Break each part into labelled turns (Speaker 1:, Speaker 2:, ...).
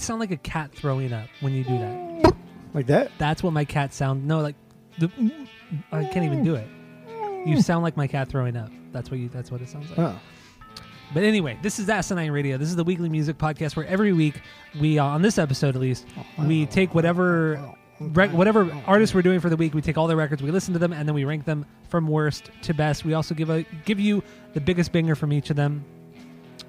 Speaker 1: Always sound like a cat throwing up when you do that.
Speaker 2: Like that?
Speaker 1: That's what my cat sound. No, like the. I can't even do it. You sound like my cat throwing up. That's what you. That's what it sounds like.
Speaker 2: Oh.
Speaker 1: But anyway, this is Asinine Radio. This is the weekly music podcast where every week we, uh, on this episode at least, we take whatever, rec- whatever artists we're doing for the week. We take all their records, we listen to them, and then we rank them from worst to best. We also give a give you the biggest banger from each of them.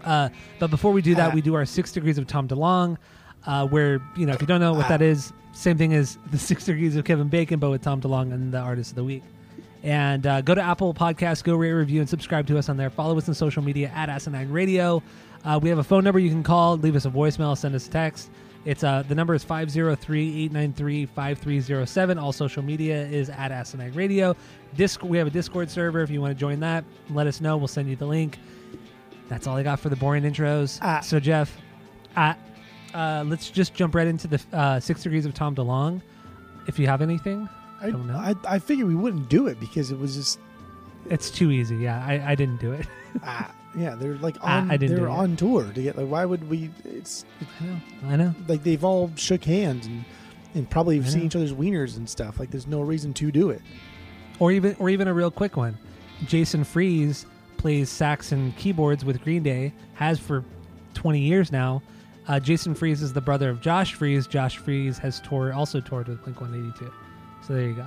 Speaker 1: Uh, but before we do that, we do our six degrees of Tom DeLonge, uh, where you know if you don't know what that is, same thing as the six degrees of Kevin Bacon, but with Tom DeLonge and the artist of the week. And uh, go to Apple Podcasts, go rate, review, and subscribe to us on there. Follow us on social media at Asinine Radio. Uh, we have a phone number you can call, leave us a voicemail, send us a text. It's uh, the number is 503-893-5307. All social media is at Asinine Radio. Disc we have a Discord server if you want to join that. Let us know. We'll send you the link. That's all I got for the boring intros.
Speaker 2: Ah.
Speaker 1: So Jeff, uh, uh, let's just jump right into the uh, six degrees of Tom DeLonge. If you have anything,
Speaker 2: I,
Speaker 1: Don't know.
Speaker 2: I, I figured we wouldn't do it because it was just
Speaker 1: it's too easy. Yeah, I, I didn't do it.
Speaker 2: ah, yeah they're like
Speaker 1: Ah,
Speaker 2: on
Speaker 1: I didn't
Speaker 2: they're
Speaker 1: do it.
Speaker 2: on tour to get like why would we it's
Speaker 1: I know. I know.
Speaker 2: like they've all shook hands and and probably
Speaker 1: I
Speaker 2: seen
Speaker 1: know.
Speaker 2: each other's wieners and stuff like there's no reason to do it
Speaker 1: Or even or even a real quick one. Jason Freese plays sax and keyboards with Green Day. Has for twenty years now. Uh, Jason Freese is the brother of Josh Freese. Josh Freese has toured also toured with Blink One Eighty Two. So there you go.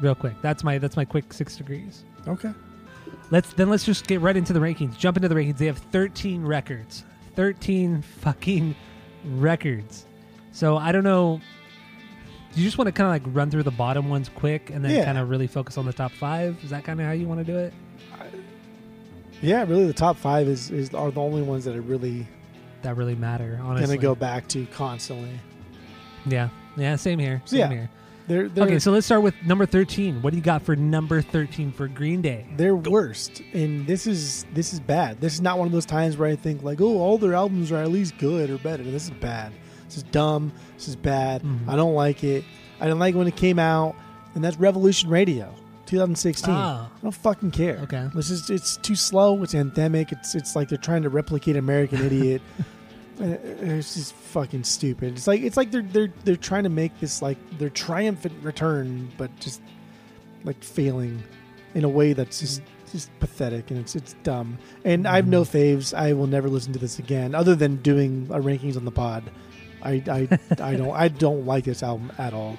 Speaker 1: Real quick. That's my that's my quick six degrees.
Speaker 2: okay
Speaker 1: Let's then let's just get right into the rankings. Jump into the rankings. They have 13 records. 13 fucking records. So I don't know. Do you just want to kind of like run through the bottom ones quick and then
Speaker 2: Yeah.
Speaker 1: kind of really focus on the top five? Is that kind of how you want to do it?
Speaker 2: yeah really the top five is, is are the only ones that are really
Speaker 1: That really matter, honestly.
Speaker 2: gonna go back to constantly
Speaker 1: Yeah, yeah. Same here. Same
Speaker 2: Yeah.
Speaker 1: here.
Speaker 2: they're they're
Speaker 1: Okay, so let's start with number 13. What do you got for number 13 for Green Day?
Speaker 2: they're worst and this is this is bad this is not one of those times where i think like oh all their albums are at least good or better this is bad this is dumb this is bad
Speaker 1: Mhm.
Speaker 2: i don't like it i didn't like it when it came out and that's revolution radio 2016
Speaker 1: Ah.
Speaker 2: i don't fucking care
Speaker 1: Okay.
Speaker 2: this is it's too slow it's anthemic it's it's like they're trying to replicate american idiot it's just fucking stupid. It's like it's like they're they're they're trying to make this like their triumphant return but just like failing in a way that's just just pathetic and it's it's dumb. And i have no faves. I will never listen to this again other than doing a rankings on the pod. I i i don't i don't like this album at all.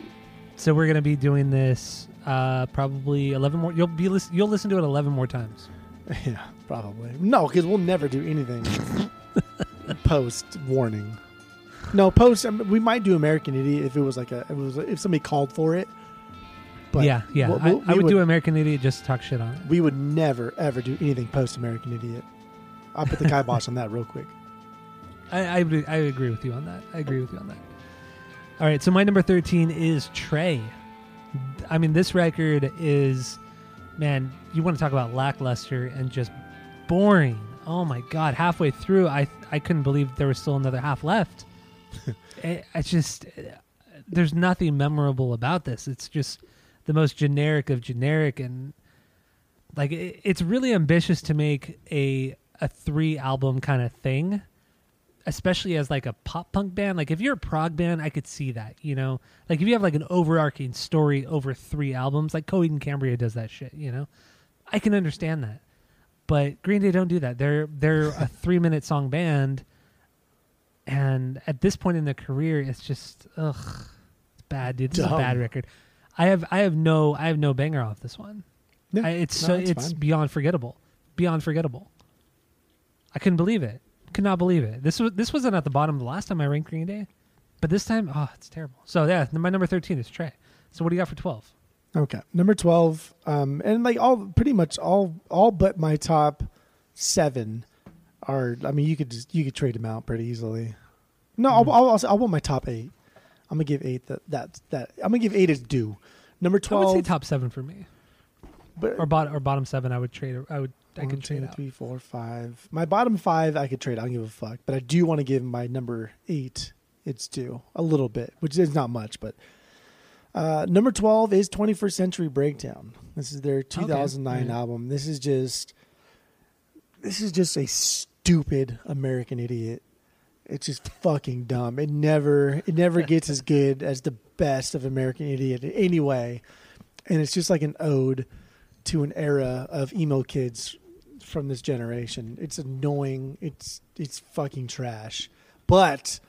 Speaker 1: So we're gonna be doing this uh, probably 11 more. You'll be listen, you'll listen to it 11 more times.
Speaker 2: yeah probably. No because we'll never do anything post warning no post I mean, we might do american idiot if it was like a if it was if somebody called for it but
Speaker 1: yeah, yeah.
Speaker 2: we'll-
Speaker 1: I,
Speaker 2: we'll-
Speaker 1: I
Speaker 2: we
Speaker 1: would, do American Idiot just to talk shit on it.
Speaker 2: we would never ever do anything post American Idiot. I'll put the kibosh on that real quick.
Speaker 1: I, I I agree with you on that. I agree with you on that. All right, so my number 13 is Trey. I mean, this record is, man, you want to talk about lackluster and just boring. Oh my God. Halfway through, I, I couldn't believe there was still another half left. it, it's just, there's nothing memorable about this. It's just the most generic of generic and like it, it's really ambitious to make a a three album kind of thing especially as like a pop punk band like if you're a prog band i could see that you know like if you have like an overarching story over three albums like coheed and cambria does that shit you know i can understand that but green day don't do that. They're they're a three minute song band and at this point in their career it's just ugh it's bad dude. This is a bad record. I have i have no i have no banger off this one.
Speaker 2: Yeah,
Speaker 1: I, it's
Speaker 2: no,
Speaker 1: so
Speaker 2: it's
Speaker 1: it's beyond forgettable. Beyond forgettable. I couldn't believe it. Could not believe it. This was this wasn't at the bottom the last time i ranked green day but this time oh it's terrible. So yeah my number 13 is trey. So what do you got for 12
Speaker 2: Okay, number twelve, um, and like all pretty much all all but my top seven are. I mean, you could just you could trade them out pretty easily. No, I'll, I'll, I'll, I'll want my top eight. I'm gonna give eight that that that I'm gonna give eight its due. Number twelve.
Speaker 1: I would say top seven for me,
Speaker 2: but
Speaker 1: or bottom or bottom seven. I would trade. I would. I
Speaker 2: one,
Speaker 1: could trade
Speaker 2: two, three, four, five. My bottom five, I could trade. I don't give a fuck. But I do want to give my number eight its due a little bit, which is not much. But uh, number twelve is 21st Century Breakdown. This is their 2009
Speaker 1: yeah.
Speaker 2: album. This is just, this is just a stupid American idiot. It's just fucking dumb. It never, it never gets as good as the best of American Idiot anyway. And it's just like an ode to an era of emo kids from this generation. It's annoying. It's it's fucking trash. But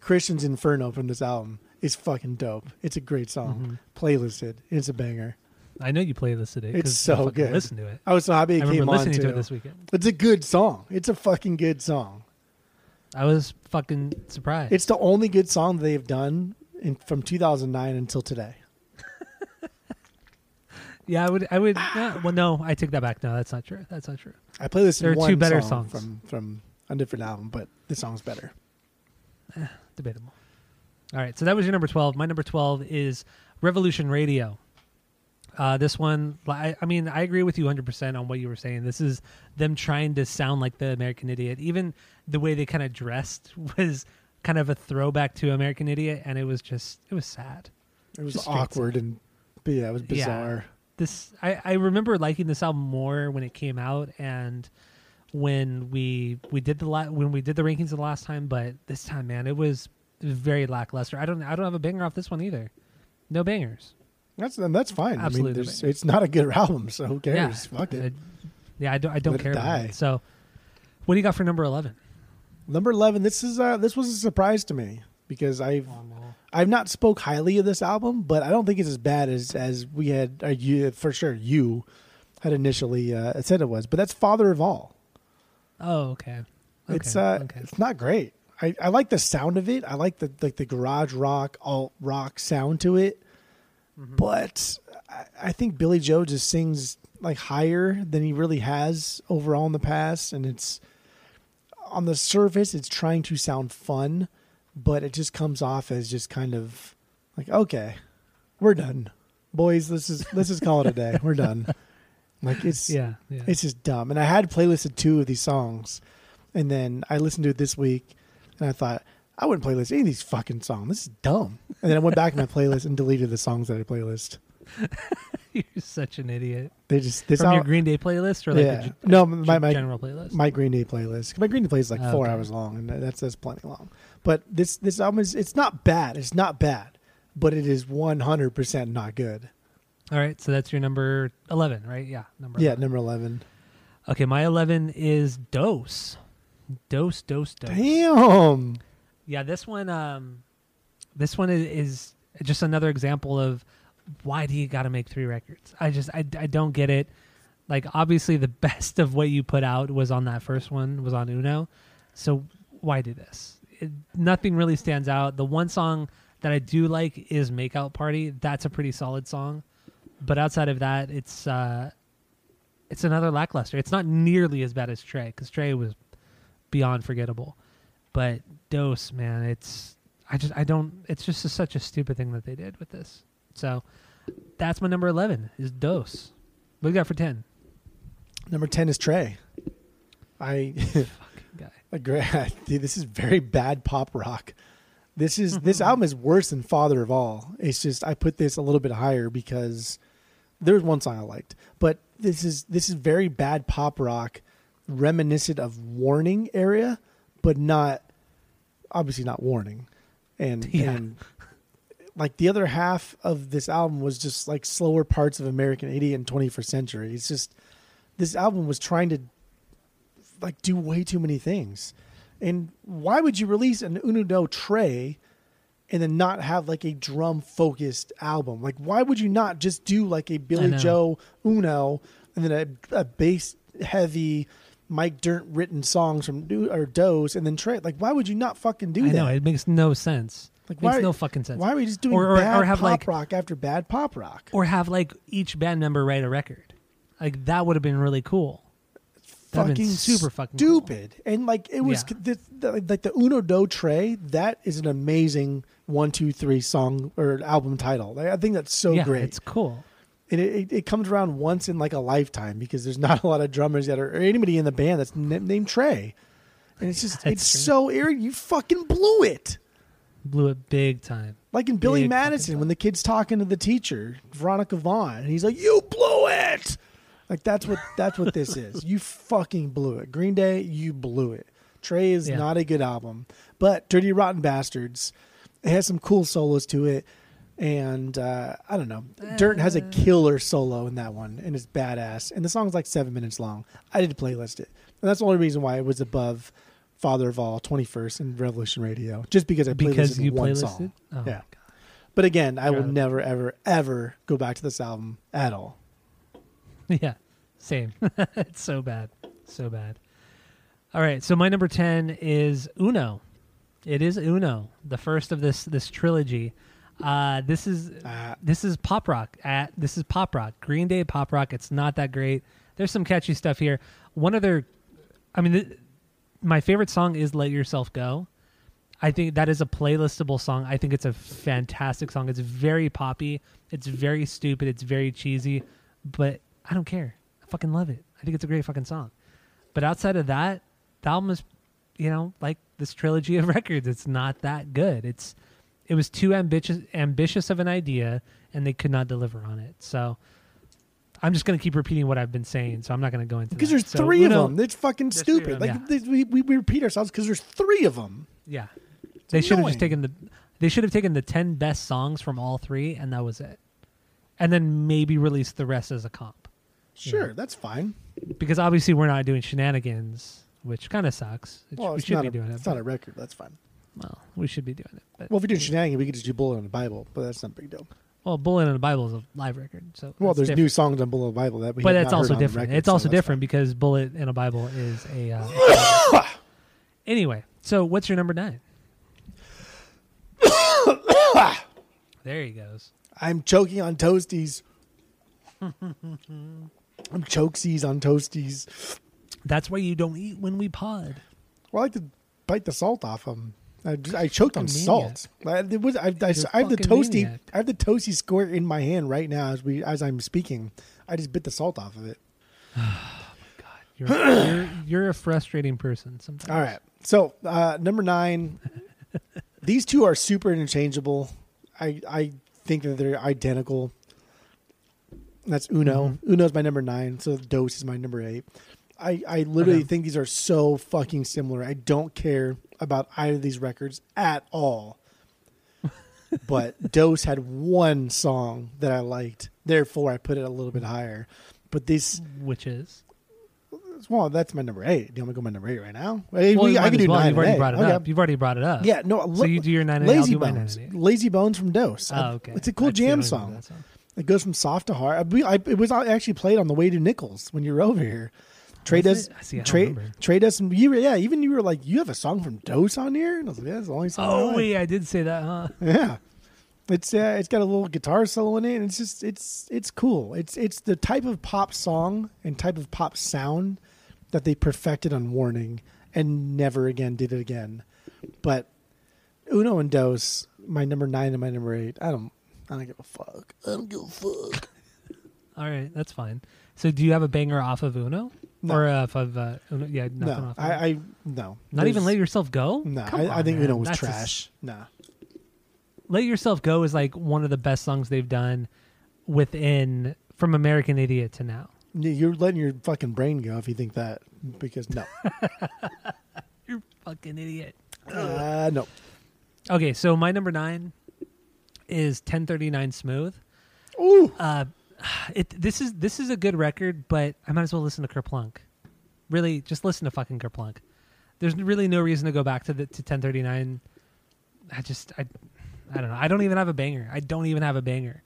Speaker 2: Christian's Inferno from this album is fucking dope. It's a great song.
Speaker 1: Mhm.
Speaker 2: Playlisted. It's a banger.
Speaker 1: I know you playlisted it.
Speaker 2: It's so good.
Speaker 1: Listen to it.
Speaker 2: I was so happy it
Speaker 1: I
Speaker 2: came on
Speaker 1: listening
Speaker 2: too.
Speaker 1: to it this weekend.
Speaker 2: It's a good song. It's a fucking good song.
Speaker 1: I was fucking surprised.
Speaker 2: It's the only good song they've done in, from 2009 until today.
Speaker 1: yeah, I would. I would. yeah, well, no, I take that back. No, that's not true. That's not true.
Speaker 2: I play this
Speaker 1: There are two better
Speaker 2: song
Speaker 1: songs.
Speaker 2: from from a different album, but this song's better.
Speaker 1: Debatable. All right, so that was your number twelve. My number twelve is Revolution Radio. Uh, this one, I, I mean, I agree with you 100% on what you were saying. This is them trying to sound like the American Idiot. Even the way they kind of dressed was kind of a throwback to American Idiot, and it was just, it was sad.
Speaker 2: It was
Speaker 1: Just
Speaker 2: awkward and but yeah, it was
Speaker 1: Yeah.
Speaker 2: bizarre.
Speaker 1: this I, I remember liking this album more when it came out and when we we did the la- when we did the rankings the last time but this time man it was very lackluster i don't i don't have a banger off this one either no bangers
Speaker 2: That's and that's fine.
Speaker 1: Absolutely
Speaker 2: I mean, there's, it's not a good album, so who cares? Fuck it.
Speaker 1: Uh, yeah i don't i don't
Speaker 2: Let it
Speaker 1: care about it so what do you got for number 11
Speaker 2: Number eleven. This is uh, this was a surprise to me because I've I've not spoke highly of this album, but I don't think it's as bad as as we had uh, you for sure you had initially uh, said it was. But that's Father of All.
Speaker 1: oh okay, okay.
Speaker 2: It's uh,
Speaker 1: okay.
Speaker 2: it's not great. I, I like the sound of it. I like the like the garage rock alt rock sound to it.
Speaker 1: Mm-hmm.
Speaker 2: But I, I think Billie Joe just sings like higher than he really has overall in the past, and it's on the surface it's trying to sound fun, but it just comes off as just kind of like okay, we're done, boys. This is let's just call it a day. We're done. Like it's
Speaker 1: yeah yeah
Speaker 2: it's just dumb. And I had playlisted two of these songs, and then I listened to it this week, and I thought I wouldn't playlist any of these fucking songs. This is dumb. And then I went back in my playlist and deleted the songs that I playlist.
Speaker 1: you're such an idiot
Speaker 2: They just this
Speaker 1: from your green day playlist or like
Speaker 2: yeah. no my my
Speaker 1: general playlist
Speaker 2: my Green Day playlist. My Green Day playlist is like
Speaker 1: Oh,
Speaker 2: four
Speaker 1: okay.
Speaker 2: hours long, and that's that's plenty long. But this this album is it's not bad. It's not bad, but it is one hundred percent not good.
Speaker 1: all right so that's your number 11 right yeah number
Speaker 2: Yeah, number eleven.
Speaker 1: Okay, my 11 is Dose. Dose, Dose, Dose.
Speaker 2: Damn.
Speaker 1: Yeah, this one um this one is, is just another example of why do you got to make three records? I just I, I don't get it. Like obviously the best of what you put out was on that first one, was on Uno. So why do this? It, nothing really stands out. The one song that I do like is Makeout Party. That's a pretty solid song. But outside of that, it's uh it's another lackluster. It's not nearly as bad as Trey because Trey was beyond forgettable. But Dose, man, it's I just I don't. It's just a, such a stupid thing that they did with this. So that's my number eleven is Dose. What do you got for ten?
Speaker 2: Number ten is Trey. I
Speaker 1: Guy.
Speaker 2: agree. Dude, this is very bad pop rock. This is this mm-hmm. album is worse than Father of All. It's just I put this a little bit higher because there's one song I liked, but this is this is very bad pop rock, reminiscent of Warning area, but not obviously not Warning, and
Speaker 1: Yeah.
Speaker 2: and like the other half of this album was just like slower parts of American Idiot and 21st Century. It's just this album was trying to like do way too many things. And why would you release an Uno Trey and then not have like a drum focused album? Like why would you not just do like a
Speaker 1: Billie.
Speaker 2: Joe Uno and then a, a bass heavy Mike Dirnt written songs from Do or Doze and then Trey? Like why would you not fucking do
Speaker 1: I
Speaker 2: that?
Speaker 1: know it makes no sense.
Speaker 2: Like,
Speaker 1: makes
Speaker 2: why-
Speaker 1: no fucking sense.
Speaker 2: Why are we just doing
Speaker 1: Or- or-
Speaker 2: bad
Speaker 1: or have,
Speaker 2: pop
Speaker 1: like-
Speaker 2: rock after bad pop rock?
Speaker 1: Or have like each band member write a record. Like that would have been really cool. That'd
Speaker 2: fucking
Speaker 1: been super fucking cool.
Speaker 2: stupid. And like it was
Speaker 1: Yeah.
Speaker 2: the, the, like the Uno Do Tre. That is an amazing one, two, three song or album title. Like, I think that's so
Speaker 1: yeah,
Speaker 2: great.
Speaker 1: it's cool.
Speaker 2: And it, it, it comes around once in like a lifetime because there's not a lot of drummers that are or anybody in the band that's n- named Trey. And it's just
Speaker 1: That's
Speaker 2: it's
Speaker 1: true.
Speaker 2: so irritating. You fucking blew it.
Speaker 1: Blew it big time.
Speaker 2: Like in Billy
Speaker 1: Big fucking
Speaker 2: Madison when the kid's talking to the teacher, Veronica Vaughn, and he's like, "You blew it." Like that's what that's what this is. You fucking blew it. Green Day, you blew it. Trey is
Speaker 1: Yeah.
Speaker 2: not a good album, but Dirty Rotten Bastards, it has some cool solos to it, and uh, I don't know. Dirnt has a killer solo in that one, and it's badass. And the song's like seven minutes long. I did playlist it, and that's the only reason why it was above Father of All, Twenty First, and Revolution Radio, just because I playlisted
Speaker 1: Because you
Speaker 2: one
Speaker 1: playlisted?
Speaker 2: song.
Speaker 1: Oh,
Speaker 2: yeah. But again, I
Speaker 1: You're
Speaker 2: will
Speaker 1: out
Speaker 2: never, ever, ever go back to this album at all.
Speaker 1: Yeah, same. it's so bad, so bad. All right, so my number ten is Uno. It is Uno, the first of this this trilogy. Uh, this is
Speaker 2: Uh,
Speaker 1: this is pop rock. At this is pop rock. Green Day pop rock. It's not that great. There's some catchy stuff here. One other, I mean, th- my favorite song is "Let Yourself Go." I think that is a playlistable song. I think it's a fantastic song. It's very poppy. It's very stupid. It's very cheesy, but I don't care. I fucking love it. I think it's a great fucking song. But outside of that, the album is, you know, like this trilogy of records. It's not that good. It's it was too ambitious ambitious of an idea, and they could not deliver on it. So I'm just gonna keep repeating what I've been saying. So I'm not gonna go into
Speaker 2: because
Speaker 1: that.
Speaker 2: there's
Speaker 1: So
Speaker 2: three
Speaker 1: Uno-
Speaker 2: of them. It's fucking
Speaker 1: There's three of
Speaker 2: stupid.
Speaker 1: them,
Speaker 2: Like
Speaker 1: yeah.
Speaker 2: this- we, we, we repeat ourselves because there's three of them.
Speaker 1: Yeah. They should have just taken the they should have taken the 10 best songs from all three and that was it. And then maybe release the rest as a comp.
Speaker 2: Sure,
Speaker 1: Yeah.
Speaker 2: that's fine.
Speaker 1: Because obviously we're not doing shenanigans, which kind of sucks. It-
Speaker 2: Well,
Speaker 1: we should be
Speaker 2: a,
Speaker 1: doing it.
Speaker 2: it's
Speaker 1: but-
Speaker 2: not a record. That's fine.
Speaker 1: Well, we should be doing it. But
Speaker 2: Well, if we did shenanigans, we could just do Bullet in the Bible, but that's not a big deal.
Speaker 1: well, Bullet in the Bible is a live record. So
Speaker 2: Well, there's
Speaker 1: different.
Speaker 2: new songs on Bullet in the Bible that we
Speaker 1: But that's also
Speaker 2: heard on the
Speaker 1: different.
Speaker 2: record,
Speaker 1: it's
Speaker 2: so
Speaker 1: also different
Speaker 2: fine.
Speaker 1: because Bullet in a Bible is a uh, Anyway, so what's your number 9? there he goes.
Speaker 2: I'm choking on toasties. I'm chokesies on toasties.
Speaker 1: That's why you don't eat when we pod.
Speaker 2: Well, I like to bite the salt off them. I, just- I choked on salt. I, was, I, I, I have the toasty.
Speaker 1: maniac.
Speaker 2: I have the toasty squirt in my hand right now as we as I'm speaking. I just bit the salt off of it.
Speaker 1: You're, you're you're a frustrating person sometimes.
Speaker 2: All right. So uh, number nine, these two are super interchangeable. I I think that they're identical. That's Uno.
Speaker 1: Mm-hmm.
Speaker 2: Uno's my number nine. So Dose is my number eight. I, I literally
Speaker 1: Okay.
Speaker 2: think these are so fucking similar. I don't care about either of these records at all. but Dose had one song that I liked. Therefore, I put it a little bit higher. But this,
Speaker 1: Which is
Speaker 2: well, that's my number eight. Do you want me to go my number eight right now? Hey,
Speaker 1: well,
Speaker 2: we- I can do
Speaker 1: well.
Speaker 2: nine.
Speaker 1: You've already
Speaker 2: and
Speaker 1: brought it.
Speaker 2: Oh, okay.
Speaker 1: up. You've already brought it up.
Speaker 2: Yeah, no.
Speaker 1: So you do your nine and eight,
Speaker 2: Lazy
Speaker 1: my nine
Speaker 2: Bones. Lazy Bones from Dose.
Speaker 1: Oh, okay.
Speaker 2: It's a cool jam song.
Speaker 1: song.
Speaker 2: It goes from soft to hard. I, I, it was actually played on the way to Nichols when you were over here. Trey does.
Speaker 1: I see,
Speaker 2: Trey. Trey does some. You were, yeah, even you were like, you have a song from Dose on here, and I was like, yeah, it's the only song. I
Speaker 1: Oh
Speaker 2: like.
Speaker 1: wait, I did say that, huh?
Speaker 2: Yeah. It's uh, it's got a little guitar solo in it, and it's just it's it's cool. It's it's the type of pop song and type of pop sound that they perfected on Warning and never again did it again. But Uno and Dos, my number nine and my number eight. I don't I don't give a fuck. I don't give a fuck.
Speaker 1: All right, that's fine. So do you have a banger off of Uno
Speaker 2: No.
Speaker 1: or uh, I've uh, Yeah, nothing
Speaker 2: No,
Speaker 1: off. Of
Speaker 2: I. I no.
Speaker 1: Not even let yourself go.
Speaker 2: No,
Speaker 1: Come
Speaker 2: I, I
Speaker 1: on,
Speaker 2: think
Speaker 1: man.
Speaker 2: Uno was
Speaker 1: That's just-
Speaker 2: trash. Nah.
Speaker 1: Let Yourself Go is like one of the best songs they've done within from American Idiot to now.
Speaker 2: You- You're letting your fucking brain go if you think that because no.
Speaker 1: You're a fucking idiot.
Speaker 2: uh, no.
Speaker 1: Okay, so my number nine is 1039 Smooth.
Speaker 2: Ooh.
Speaker 1: Uh, it this is this is a good record, but I might as well listen to Kerplunk. Really, just listen to fucking Kerplunk. There's really no reason to go back to the to 1039. I just I I don't know. I don't even have a banger. I don't even have a banger.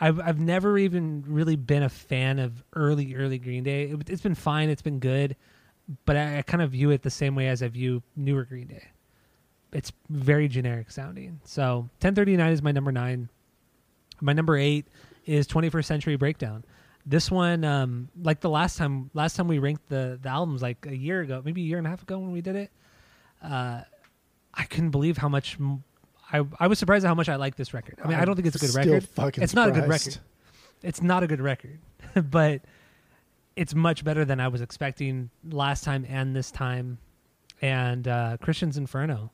Speaker 1: I've I've never even really been a fan of early early Green Day. It, it's been fine. It's been good, but I, I kind of view it the same way as I view newer Green Day. It's very generic sounding. So 1039 is my number nine. My number eight is 21st Century Breakdown. This one, um, like the last time, last time we ranked the the albums, like a year ago, maybe a year and a half ago when we did it, uh, I couldn't believe how much. m- I I was surprised at how much I like this record. I mean, I don't think it's a good record. It's not a good record. It's not a good record, but it's much better than I was expecting last time and this time. And uh, Christian's Inferno.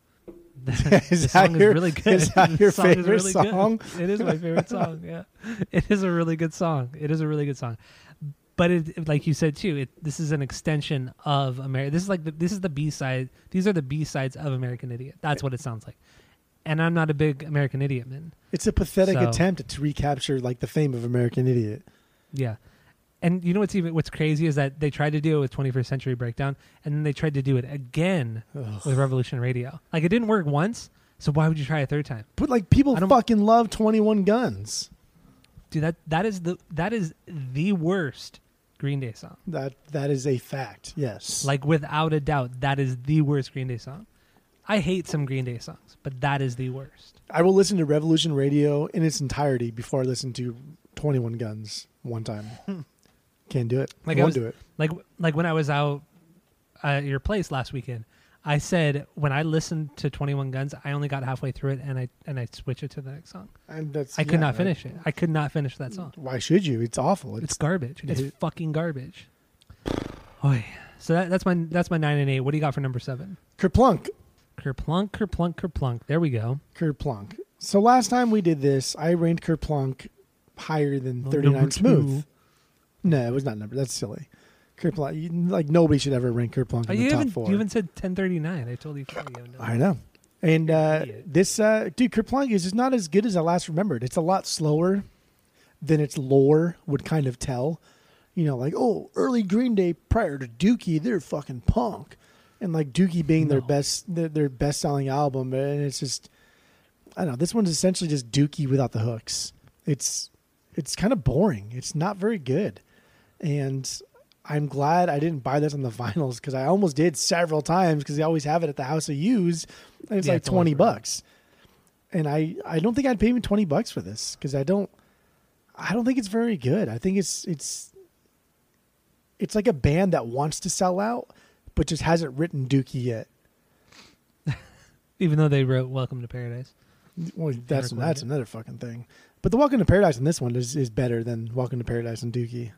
Speaker 1: The,
Speaker 2: Is
Speaker 1: the song
Speaker 2: your-
Speaker 1: is really good.
Speaker 2: is that your
Speaker 1: song
Speaker 2: favorite
Speaker 1: really good.
Speaker 2: song?
Speaker 1: It is my favorite song. Yeah, it is a really good song. It is a really good song. But it, like you said too, it this is an extension of America. This is like the, this is the B side. These are the B sides of American Idiot. That's what it sounds like. And I'm not a big American Idiot man.
Speaker 2: It's a pathetic
Speaker 1: So-
Speaker 2: attempt to recapture like the fame of American Idiot.
Speaker 1: Yeah. And you know what's even what's crazy is that they tried to do it with 21st Century Breakdown, and then they tried to do it again
Speaker 2: Ugh.
Speaker 1: with Revolution Radio. Like it didn't work once, so why would you try a third time?
Speaker 2: But like people
Speaker 1: I don't-
Speaker 2: fucking love Twenty One Guns.
Speaker 1: Dude, that that is the that is the worst Green Day song.
Speaker 2: That that is a fact. Yes.
Speaker 1: Like without a doubt, that is the worst Green Day song. I hate some Green Day songs, but that is the worst.
Speaker 2: I will listen to Revolution Radio in its entirety before I listen to Twenty One Guns one time. Can't do it.
Speaker 1: Like
Speaker 2: I won't
Speaker 1: was-
Speaker 2: do it.
Speaker 1: Like like when I was out at your place last weekend, I said when I listened to 21 Guns, I only got halfway through it and I and I switched it to the next song.
Speaker 2: And that's
Speaker 1: I could
Speaker 2: yeah,
Speaker 1: not
Speaker 2: I-
Speaker 1: finish it. I could not finish that song.
Speaker 2: Why should you? It's awful.
Speaker 1: It's
Speaker 2: It's,
Speaker 1: garbage. It's
Speaker 2: it-
Speaker 1: fucking garbage. Oy. So that, that's my that's my nine and eight. What do you got for number seven?
Speaker 2: kerplunk.
Speaker 1: Kerplunk, kerplunk, kerplunk. There we go.
Speaker 2: Kerplunk. So last time we did this, I ranked Kerplunk higher than
Speaker 1: Oh,
Speaker 2: 39
Speaker 1: number
Speaker 2: Smooth. No, it was not number. That's silly. Kerplunk. you- Like nobody should ever rank Kerplunk
Speaker 1: Oh,
Speaker 2: in
Speaker 1: you
Speaker 2: the top
Speaker 1: even
Speaker 2: four.
Speaker 1: you even said ten thirty nine. I told you. before you done
Speaker 2: I know. And uh, this uh, dude, Kerplunk is just not as good as I last remembered. It's a lot slower than its lore would kind of tell. You know, like oh, early Green Day prior to Dookie, they're fucking punk, and like Dookie being their best their, their best selling album, and it's just I don't know. This one's essentially just Dookie without the hooks. It's it's kind of boring. It's not very good, and I'm glad I didn't buy this on the vinyls because I almost did several times because they always have it at the house of use, and it's
Speaker 1: Yeah,
Speaker 2: like
Speaker 1: it's
Speaker 2: twenty bucks. And I I don't think I'd pay even twenty bucks for this because I don't I don't think it's very good. I think it's it's it's like a band that wants to sell out but just hasn't written Dookie yet.
Speaker 1: Even though they wrote "Welcome to Paradise."
Speaker 2: Well, that's that's
Speaker 1: it.
Speaker 2: another fucking thing. But the Welcome to Paradise in this one is, is better than Welcome to Paradise and Dookie.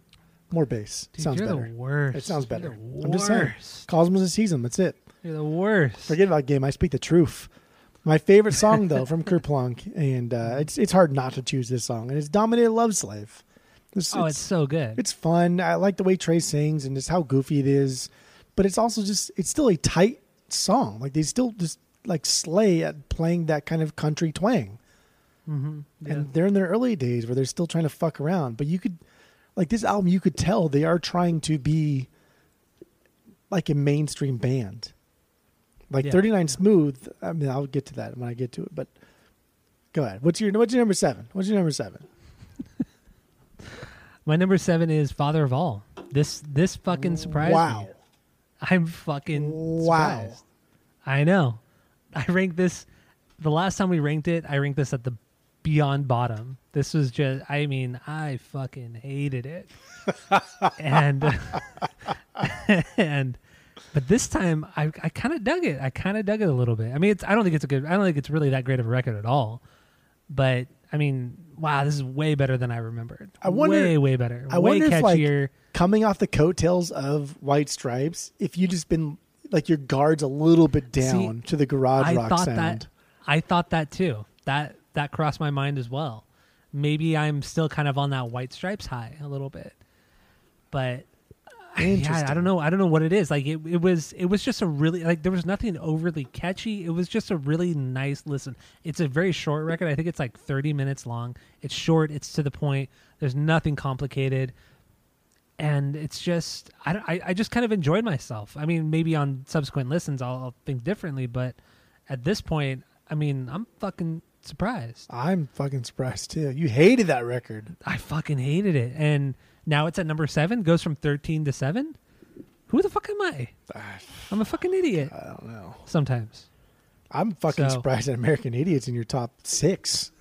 Speaker 2: More bass.
Speaker 1: Dude,
Speaker 2: sounds
Speaker 1: you're
Speaker 2: better.
Speaker 1: the worst.
Speaker 2: It sounds
Speaker 1: You're
Speaker 2: better.
Speaker 1: the
Speaker 2: I'm just saying.
Speaker 1: worst.
Speaker 2: Cosmos and Season. That's it.
Speaker 1: You're the worst.
Speaker 2: Forget about game. I speak the truth. My favorite song though from Kerplunk, and uh, it's it's hard not to choose this song, and it's "Dominated Love Slave." It's,
Speaker 1: oh, it's, so good.
Speaker 2: it's fun. I like the way Trey sings and just how goofy it is, but it's also just it's still a tight song. Like they still just like slay at playing that kind of country twang.
Speaker 1: mm-hmm. yeah.
Speaker 2: and they're in their early days where they're still trying to fuck around. But you could, like this album, you could tell they are trying to be like a mainstream band. Like
Speaker 1: Yeah.
Speaker 2: 39 Smooth. I mean, I'll get to that when I get to it. But go ahead. What's your What's your number seven? What's your number seven?
Speaker 1: My number seven is Father of All. This this fucking surprised
Speaker 2: Wow.
Speaker 1: me. I'm fucking
Speaker 2: Wow.
Speaker 1: surprised. I know. I ranked this the last time we ranked it, I ranked this at the beyond bottom. This was just I mean, I fucking hated it. and and but this time I I kind of dug it. I kind of dug it a little bit. I mean, it's I don't think it's a good I don't think it's really that great of a record at all. But I mean, wow, this is way better than I remembered.
Speaker 2: I wonder-
Speaker 1: way way better.
Speaker 2: I
Speaker 1: way
Speaker 2: wonder if, like,
Speaker 1: catchier.
Speaker 2: Coming off the coattails of White Stripes, if you just been like your guards a little bit down to the garage
Speaker 1: I
Speaker 2: rock
Speaker 1: thought
Speaker 2: sound.
Speaker 1: that I thought that too. That that crossed my mind as well. Maybe I'm still kind of on that white stripes high a little bit. But yeah, I don't know. I don't know what it is. Like it, it was it was just a really like there was nothing overly catchy. It was just a really nice listen. It's a very short record. I think it's like 30 minutes long. It's short, it's to the point. There's nothing complicated. And it's just I, I, I just kind of enjoyed myself. I mean, maybe on subsequent listens I'll, I'll think differently, but at this point, I mean, I'm fucking surprised.
Speaker 2: I'm fucking surprised too. You hated that record.
Speaker 1: I fucking hated it. And now it's at number seven, goes from 13 to seven. Who the fuck am I? Ah, I'm a fucking idiot
Speaker 2: I don't know.
Speaker 1: sometimes.
Speaker 2: I'm fucking
Speaker 1: So-
Speaker 2: surprised that American Idiots in your top six.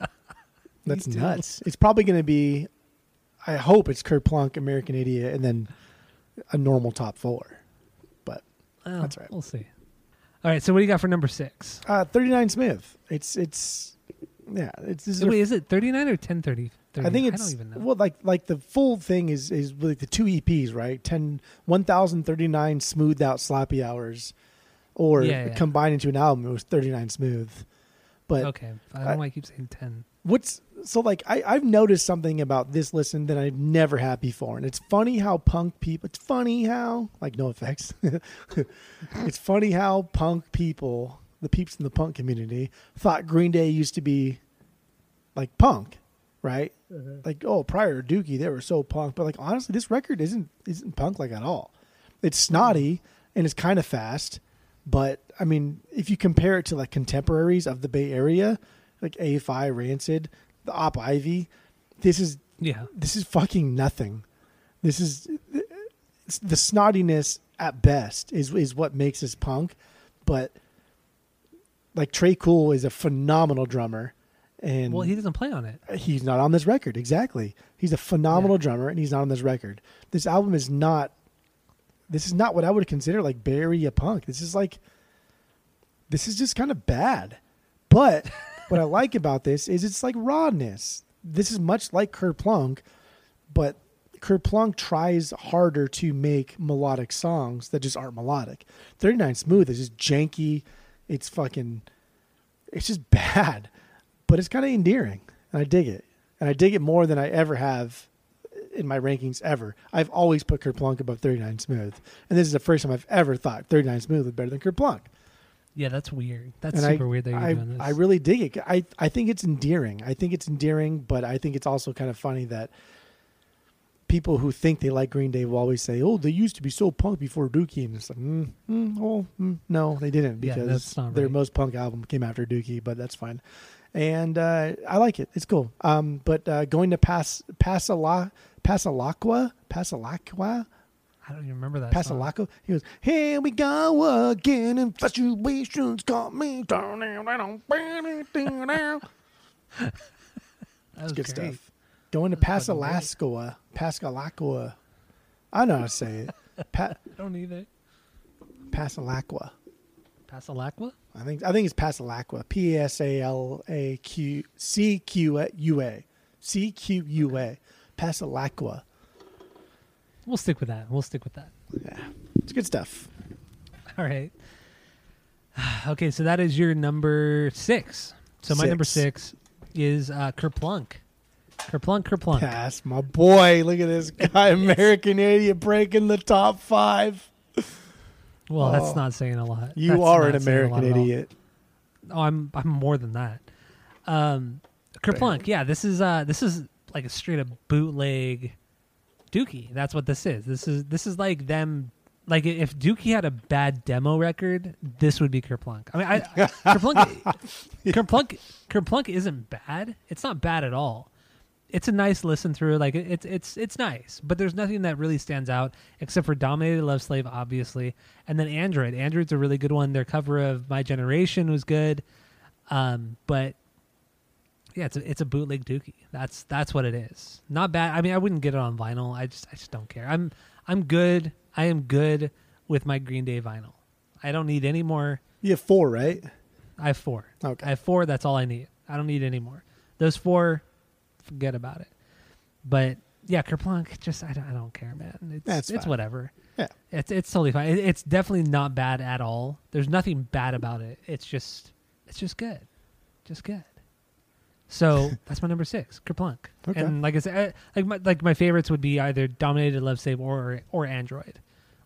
Speaker 2: That's
Speaker 1: too.
Speaker 2: nuts. It's probably going to be. I hope it's Kerplunk, American Idiot, and then a normal top four. But
Speaker 1: Well,
Speaker 2: That's right.
Speaker 1: We'll see. All right. So what do you got for number six?
Speaker 2: uh, 39 Smith. It's it's yeah. It's this is
Speaker 1: Wait, is it 39 or 1030?
Speaker 2: I think it's
Speaker 1: I don't even know.
Speaker 2: well, like like the full thing is is like the two EPs, right? 10, 1039 smoothed out slappy hours, or
Speaker 1: Yeah, yeah.
Speaker 2: combined into an album. It was thirty nine smooth. But
Speaker 1: okay. I don't know why I keep saying 10.
Speaker 2: What's so like I, I've noticed something about this listen that I've never had before, and it's funny how punk people. It's funny how like NOFX. it's funny how punk people, the peeps in the punk community, thought Green Day used to be like punk, right? Mm-hmm. Like oh, prior to Dookie, they were so punk, but like honestly, this record isn't isn't punk like at all. It's snotty and it's kind of fast, but I mean, if you compare it to like contemporaries of the Bay Area, like AFI, Rancid, the Op Ivy, this is
Speaker 1: Yeah.
Speaker 2: this is fucking nothing. This is the snottiness at best is is what makes us punk, but like Tré Cool is a phenomenal drummer, and
Speaker 1: Well, he doesn't play on it.
Speaker 2: he's not on this record. Exactly, he's a phenomenal drummer, and he's not on this record. This album is not. This is not what I would consider like Bay a punk. This is like. This is just kind of bad, but what I like about this is it's like rawness. This is much like Kerplunk, but Kerplunk tries harder to make melodic songs that just aren't melodic. 39 Smooth is just janky. It's fucking, it's just bad, but it's kind of endearing. And I dig it. And I dig it more than I ever have in my rankings ever. I've always put Kerplunk above 39 Smooth. And this is the first time I've ever thought 39 Smooth was better than Kerplunk.
Speaker 1: Yeah, that's weird. That's
Speaker 2: And
Speaker 1: super
Speaker 2: I,
Speaker 1: weird that you're
Speaker 2: I,
Speaker 1: doing this.
Speaker 2: I really dig it. I, I think it's endearing. I think it's endearing, but I think it's also kind of funny that people who think they like Green Day will always say, "Oh, they used to be so punk before Dookie," and it's like, mm, mm, "Oh, mm, no, they didn't
Speaker 1: Yeah,
Speaker 2: because
Speaker 1: that's not
Speaker 2: their most punk album came after Dookie." But that's fine, and uh, I like it. It's cool. Um, but uh, going to Pas Pasala Pasalacqua Pasalacqua
Speaker 1: I don't even remember that.
Speaker 2: Pasalaco. He goes, "Here we go again. Infatuations got me down, down, down, down, down."
Speaker 1: That was
Speaker 2: Good
Speaker 1: great.
Speaker 2: stuff. Going to
Speaker 1: That's.
Speaker 2: Pasalascoa, Pascalacqua. I know how to say it. Pa-
Speaker 1: I don't either.
Speaker 2: Pasalacqua.
Speaker 1: Pasalacqua?
Speaker 2: I think I think it's Pasalacqua. P S A L A Q C Q U A. C Q U A. Pasalacqua.
Speaker 1: We'll stick with that. We'll stick with that.
Speaker 2: Yeah, it's good stuff.
Speaker 1: All right. Okay, so that is your number six. So my number
Speaker 2: Six.
Speaker 1: is uh, Kerplunk. Kerplunk, Kerplunk.
Speaker 2: Pass, my boy. Look at this guy, American idiot, breaking the top five.
Speaker 1: Well,
Speaker 2: Oh.
Speaker 1: that's not saying a lot.
Speaker 2: You
Speaker 1: That's
Speaker 2: are an American
Speaker 1: lot at all.
Speaker 2: idiot.
Speaker 1: Oh, I'm I'm more than that. Um, Kerplunk, yeah, this is uh this is like a straight up bootleg Dookie. That's what this is. This is this is like them like if Dookie had a bad demo record, this would be Kerplunk. I mean, I, Kerplunk, Kerplunk, Kerplunk isn't bad. It's not bad at all. It's a nice listen through. Like it's it's it's nice, but there's nothing that really stands out except for "Dominated Love Slave," obviously, and then "Android." Android's a really good one. Their cover of "My Generation" was good, um, but yeah, it's a it's a bootleg Dookie. That's that's what it is. Not bad. I mean, I wouldn't get it on vinyl. I just I just don't care. I'm I'm good. I am good with my Green Day vinyl. I don't need any more.
Speaker 2: You have four, right?
Speaker 1: I have four.
Speaker 2: Okay.
Speaker 1: I have four. That's all I need. I don't need any more. Those four, forget about it. But yeah, Kerplunk, just I don't, I don't care, man. It's
Speaker 2: That's
Speaker 1: it's
Speaker 2: fine.
Speaker 1: whatever.
Speaker 2: Yeah.
Speaker 1: It's it's totally fine. It, it's definitely not bad at all. There's nothing bad about it. It's just it's just good, just good. So that's my number six, Kerplunk.
Speaker 2: Okay.
Speaker 1: And like I said, I, like my like my favorites would be either Dominated Love Slave or or Android,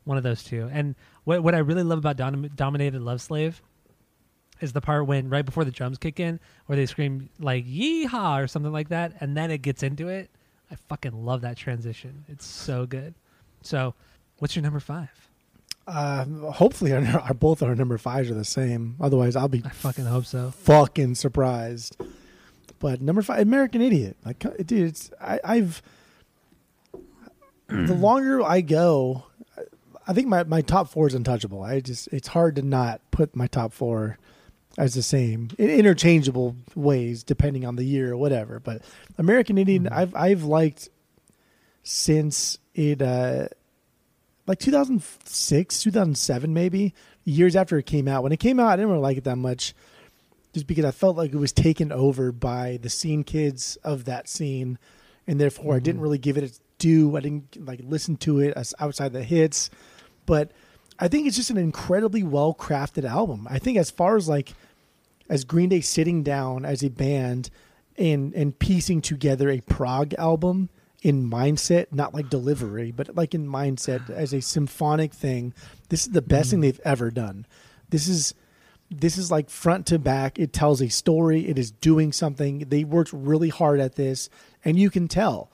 Speaker 1: one of those two. And what what I really love about Dom, Dominated Love Slave is the part when right before the drums kick in, where they scream like "yeehaw" or something like that, and then it gets into it. I fucking love that transition. It's so good. So, what's your number five?
Speaker 2: Uh, hopefully, our, our both our number fives are the same. Otherwise, I'll be
Speaker 1: I fucking hope so.
Speaker 2: fucking surprised. But number five, American Idiot. Like, dude, it's I, I've the longer I go, I think my my top four is untouchable. I just it's hard to not put my top four as the same in interchangeable ways depending on the year or whatever. But American Idiot,
Speaker 1: Mhm.
Speaker 2: I've I've liked since it uh like 2006 2007 maybe years after it came out when it came out i didn't really like it that much just because i felt like it was taken over by the scene kids of that scene and therefore i didn't really give it its due i didn't like listen to it as outside the hits but i think it's just an incredibly well crafted album i think as far as like as green day sitting down as a band and and piecing together a prog album in mindset, not like delivery, but like in mindset as a symphonic thing. This is the best thing
Speaker 1: Mhm.
Speaker 2: they've ever done. This is this is like front to back. It tells a story. It is doing something. They worked really hard at this, and you can tell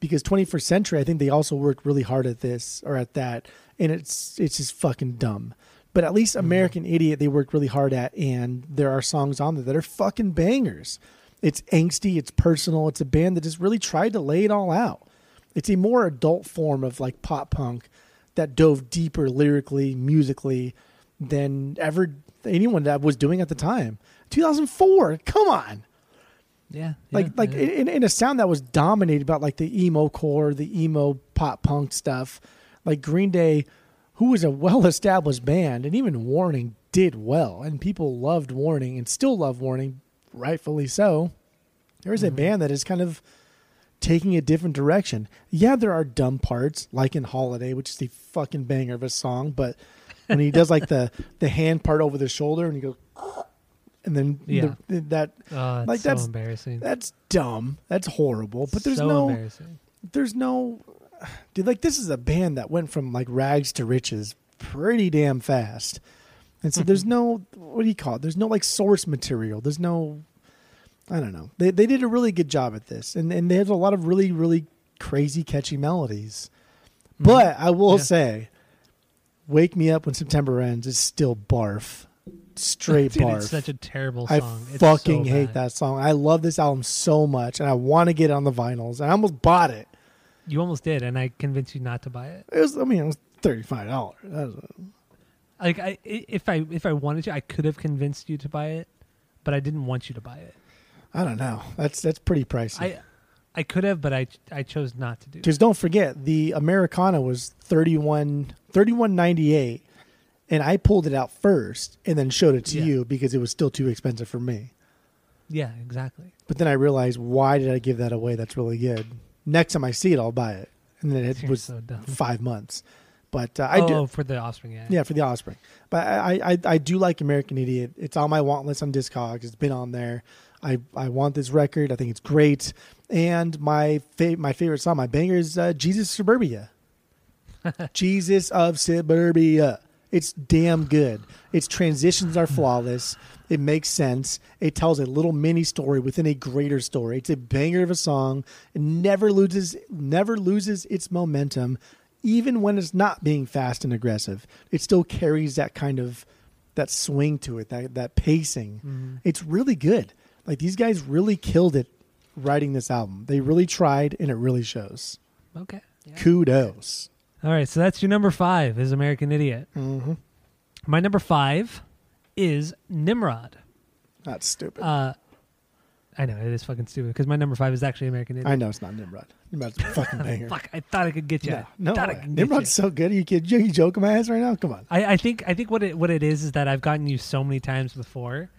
Speaker 2: because 21st Century. I think they also worked really hard at this or at that, and it's it's just fucking dumb. But at least mm-hmm. American Idiot they worked really hard at, and there are songs on there that are fucking bangers. It's angsty, it's personal, it's a band that just really tried to lay it all out. It's a more adult form of like pop punk that dove deeper lyrically, musically than ever anyone that was doing at the time. 2004, come on.
Speaker 1: Yeah,
Speaker 2: Like
Speaker 1: yeah,
Speaker 2: like
Speaker 1: yeah.
Speaker 2: in, in a sound that was dominated by like the emo core, the emo pop punk stuff. Like Green Day, who was a well established band, and even Warning did well, and people loved Warning and still love Warning, rightfully so. There's a
Speaker 1: Mhm.
Speaker 2: band that is kind of taking a different direction. Yeah, there are dumb parts, like in Holiday, which is the fucking banger of a song, but when he does like the the hand part over the shoulder and he goes and then
Speaker 1: Yeah.
Speaker 2: the, that
Speaker 1: oh,
Speaker 2: like,
Speaker 1: so
Speaker 2: that's-
Speaker 1: embarrassing.
Speaker 2: that's dumb. That's horrible. But there's
Speaker 1: so
Speaker 2: no
Speaker 1: embarrassing.
Speaker 2: there's no dude like this is a band that went from like rags to riches pretty damn fast. And so there's no what do you call it? There's no like source material. There's no I don't know. They they did a really good job at this. And and they have a lot of really really crazy catchy melodies.
Speaker 1: Mhm.
Speaker 2: But I will
Speaker 1: Yeah.
Speaker 2: say Wake Me Up When September Ends is still barf. Straight
Speaker 1: Dude,
Speaker 2: barf.
Speaker 1: it's such a terrible
Speaker 2: I
Speaker 1: song. It's
Speaker 2: fucking
Speaker 1: so
Speaker 2: hate that song. I love this album so much, and I want to get it on the vinyls. And I almost bought it.
Speaker 1: You almost did, and I convinced you not to buy it.
Speaker 2: It was, I mean, it was thirty five dollars.
Speaker 1: Like, I i- if I if I wanted to, I could have convinced you to buy it, but I didn't want you to buy it.
Speaker 2: I don't know. That's that's pretty pricey.
Speaker 1: I I could have, but I I chose not to do.
Speaker 2: Because don't forget, the Americana was 31 31.98, and I pulled it out first and then showed it to
Speaker 1: Yeah.
Speaker 2: you because it was still too expensive for me.
Speaker 1: Yeah, exactly.
Speaker 2: But then I realized, why did I give that away? That's really good. Next time I see it, I'll buy it. And then it
Speaker 1: You're
Speaker 2: was
Speaker 1: so
Speaker 2: five months. But uh, I
Speaker 1: oh,
Speaker 2: do.
Speaker 1: for the offspring, yeah.
Speaker 2: Yeah, for the Offspring. But I, I, I do like American Idiot. It's on my want list on Discogs. It's been on there. I, I want this record. I think it's great. And my fa- my favorite song, my banger is uh, Jesus Suburbia. Jesus of Suburbia. It's damn good. Its transitions are flawless. It makes sense. It tells a little mini story within a greater story. It's a banger of a song. It never loses never loses its momentum, even when it's not being fast and aggressive. It still carries that kind of that swing to it, that that pacing.
Speaker 1: Mhm.
Speaker 2: It's really good. Like these guys really killed it writing this album. They really tried and it really shows.
Speaker 1: Okay. Yeah.
Speaker 2: Kudos.
Speaker 1: All right, so that's your number five is American Idiot.
Speaker 2: Mm-hmm.
Speaker 1: My number five is Nimrod.
Speaker 2: That's stupid.
Speaker 1: Uh, I know it is fucking stupid because my number five is actually American Idiot.
Speaker 2: I know it's not Nimrod. Nimrod's a fucking banger.
Speaker 1: Fuck! I thought I could get you.
Speaker 2: No, no
Speaker 1: thought I
Speaker 2: way.
Speaker 1: get
Speaker 2: Nimrod's so good. Are You kid, you, you joking my ass right now? Come on.
Speaker 1: I, I think I think what it what it is is that I've gotten you so many times before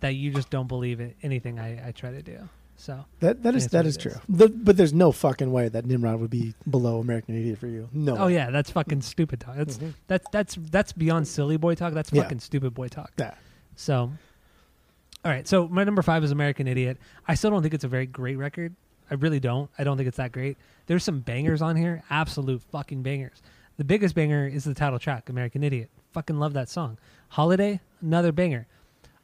Speaker 1: that you just don't believe it anything I, I try to do. So
Speaker 2: That that is that is true.
Speaker 1: is.
Speaker 2: The, but there's no fucking way that Nimrod would be below American Idiot for you. No.
Speaker 1: oh
Speaker 2: way.
Speaker 1: yeah, that's fucking stupid talk. That's
Speaker 2: Mhm.
Speaker 1: that's that's that's beyond silly boy talk. That's
Speaker 2: Yeah.
Speaker 1: fucking stupid boy talk.
Speaker 2: Yeah.
Speaker 1: So, all right. So my number five is American Idiot. I still don't think it's a very great record. I really don't. I don't think it's that great. There's some bangers on here, absolute fucking bangers. The biggest banger is the title track, American Idiot. Fucking love that song. Holiday, another banger.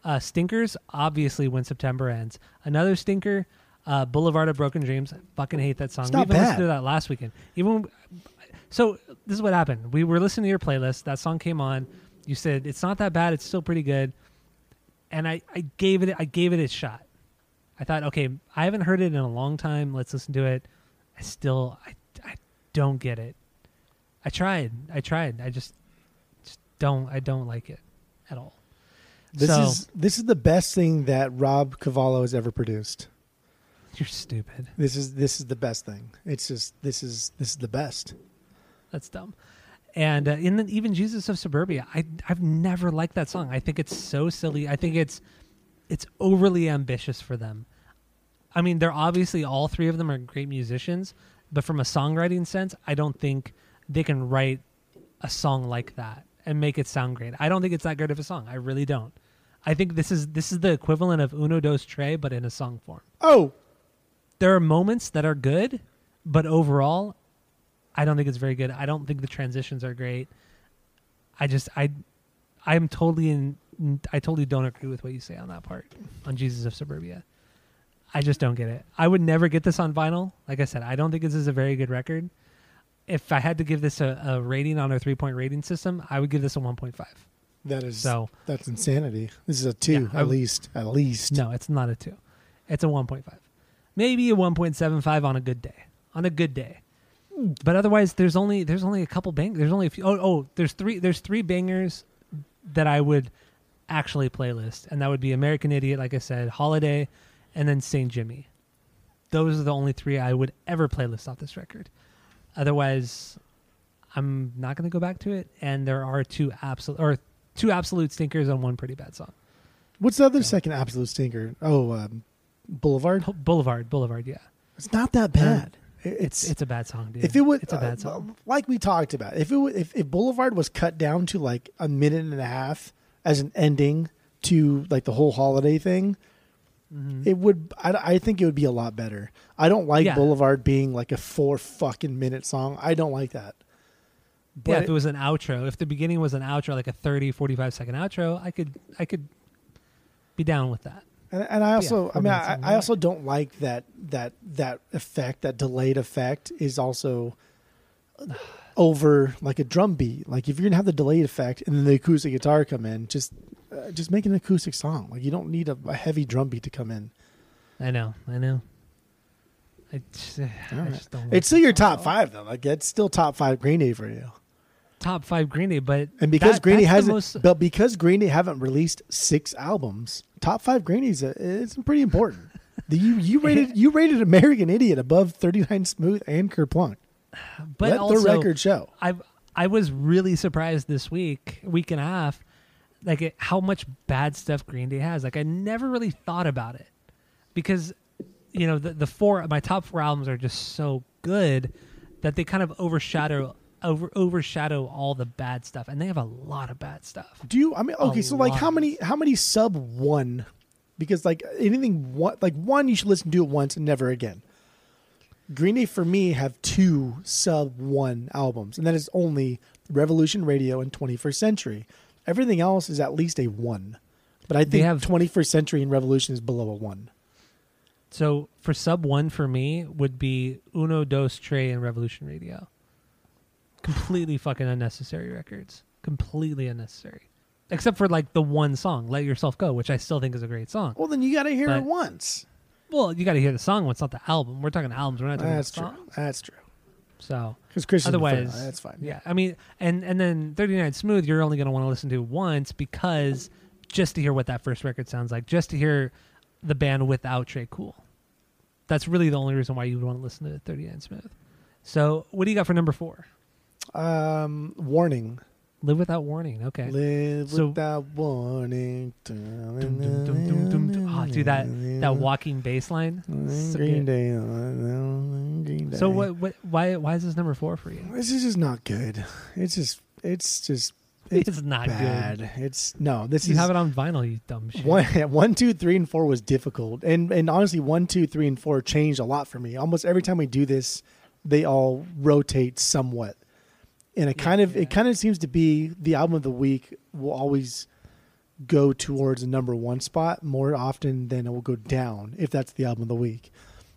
Speaker 1: Uh, Stinkers, obviously, when September ends. Another stinker, uh, Boulevard of Broken Dreams. Fucking hate that song.
Speaker 2: It's
Speaker 1: we even listened to that last weekend. Even so, this is what happened. We were listening to your playlist. That song came on. You said it's not that bad. It's still pretty good. And I, I gave it I gave it a shot. I thought, okay, I haven't heard it in a long time. Let's listen to it. I still I, I don't get it. I tried. I tried. I just just don't I don't like it at all.
Speaker 2: This
Speaker 1: So-
Speaker 2: is this is the best thing that Rob Cavallo has ever produced.
Speaker 1: You're stupid.
Speaker 2: This is this is the best thing. It's just this is this is the best.
Speaker 1: That's dumb. And uh, in the, even Jesus of Suburbia, I I've never liked that song. I think it's so silly. I think it's it's overly ambitious for them. I mean, they're obviously all three of them are great musicians, but from a songwriting sense, I don't think they can write a song like that and make it sound great. I don't think it's that great of a song. I really don't. I think this is this is the equivalent of Uno Dos Tré, but in a song form.
Speaker 2: Oh,
Speaker 1: There are moments that are good, but overall, I don't think it's very good. I don't think the transitions are great. I just I I'm totally in I totally don't agree with what you say on that part on Jesus of Suburbia. I just don't get it. I would never get this on vinyl. Like I said, I don't think this is a very good record. If I had to give this a, a rating on our three point rating system, I would give this a 1.5.
Speaker 2: that is
Speaker 1: So
Speaker 2: that's insanity. This is a two
Speaker 1: Yeah,
Speaker 2: at
Speaker 1: would-
Speaker 2: least. At least.
Speaker 1: no, it's not a two. It's a 1.5. Maybe a 1.75 on a good day. On a good day. But otherwise, there's only there's only a couple bang. There's only a few. Oh, oh, there's three. There's three bangers that I would actually playlist, and that would be American Idiot, like I said, Holiday, and then Saint Jimmy. Those are the only three I would ever playlist off this record. Otherwise, I'm not going to go back to it. And there are two absolute or two absolute stinkers and one pretty bad song.
Speaker 2: What's the other
Speaker 1: So-
Speaker 2: second absolute stinker? Oh, um, Boulevard.
Speaker 1: Boulevard, Boulevard, yeah.
Speaker 2: It's not that bad. It-
Speaker 1: It's
Speaker 2: It's
Speaker 1: it's a bad song, dude.
Speaker 2: if it would
Speaker 1: it's a bad
Speaker 2: uh,
Speaker 1: song.
Speaker 2: like we talked about. If it would, if, if Boulevard was cut down to like a minute and a half as an ending to like the whole holiday thing,
Speaker 1: Mhm.
Speaker 2: it would. I, I think it would be a lot better. I don't like
Speaker 1: Yeah.
Speaker 2: Boulevard being like a four fucking minute song. I don't like that. But
Speaker 1: yeah, if it was an outro, if the beginning was an outro, like a 30, 45 second outro, I could I could be down with that.
Speaker 2: And, and I also,
Speaker 1: four
Speaker 2: I mean, I, I also don't like that that that effect, that delayed effect, is also over like a drum beat. Like if you're gonna have the delayed effect and then the acoustic guitar come in, just uh, just make an acoustic song. Like you don't need a, a heavy drum beat to come in.
Speaker 1: I know, I know. I just, I just don't. like
Speaker 2: It's still your top five though. Like it's still top five Green Day for you.
Speaker 1: Top five Green Day, but
Speaker 2: And because
Speaker 1: that-
Speaker 2: Green Day hasn't,
Speaker 1: most-
Speaker 2: but because Green Day haven't released six albums, top five Green Day's a, it's pretty important. The, you you rated you rated American Idiot above Thirty Nine Smooth and Kerplunk.
Speaker 1: but
Speaker 2: Let
Speaker 1: also,
Speaker 2: the record show.
Speaker 1: I I was really surprised this week, week and a half, like it, how much bad stuff Green Day has. Like I never really thought about it because you know the the four my top four albums are just so good that they kind of overshadow over overshadow all the bad stuff, and they have a lot of bad stuff.
Speaker 2: Do you? I mean, okay.
Speaker 1: A
Speaker 2: So like, how many? How many sub one? Because like anything one, like one, you should listen to it once and never again. Green Day for me have two sub one albums, and that is only Revolution Radio and 21st Century. Everything else is at least a one, but I think
Speaker 1: have-
Speaker 2: 21st Century and Revolution is below a one.
Speaker 1: So for sub one for me would be Uno Dos Tré and Revolution Radio. Completely fucking unnecessary records. Completely unnecessary. Except for like the one song, Let Yourself Go, which I still think is a great song.
Speaker 2: Well, then you got to hear
Speaker 1: But-
Speaker 2: it once.
Speaker 1: Well, you got to hear the song once, not the album. We're talking albums. We're not talking
Speaker 2: That's true. That's true.
Speaker 1: So
Speaker 2: Because Christian,
Speaker 1: otherwise,
Speaker 2: that's fine.
Speaker 1: Yeah, I mean, and and then 39 Smooth, you're only going to want to listen to once because just to hear what that first record sounds like, just to hear the band without Tré Cool. That's really the only reason why you would want to listen to 39 Smooth. So, what do you got for number four?
Speaker 2: Um, warning.
Speaker 1: Live without warning. Okay.
Speaker 2: Live
Speaker 1: So-
Speaker 2: without warning.
Speaker 1: Dum. Oh, dude, that that walking bass line. So
Speaker 2: Green. Day. Green Day.
Speaker 1: So what? What? Why? Why is this number four for you?
Speaker 2: This is just not good. It's just. It's just.
Speaker 1: It's,
Speaker 2: It's,
Speaker 1: not
Speaker 2: bad.
Speaker 1: good.
Speaker 2: It's no. This
Speaker 1: You
Speaker 2: is
Speaker 1: have it on vinyl, you dumb shit.
Speaker 2: one, one, two, three, and four was difficult, and and honestly, one, two, three, and four changed a lot for me. Almost every time we do this, they all rotate somewhat, and it
Speaker 1: Yeah,
Speaker 2: kind of
Speaker 1: yeah.
Speaker 2: it kind of seems to be the album of the week will always go towards a number one spot more often than it will go down if that's the album of the week,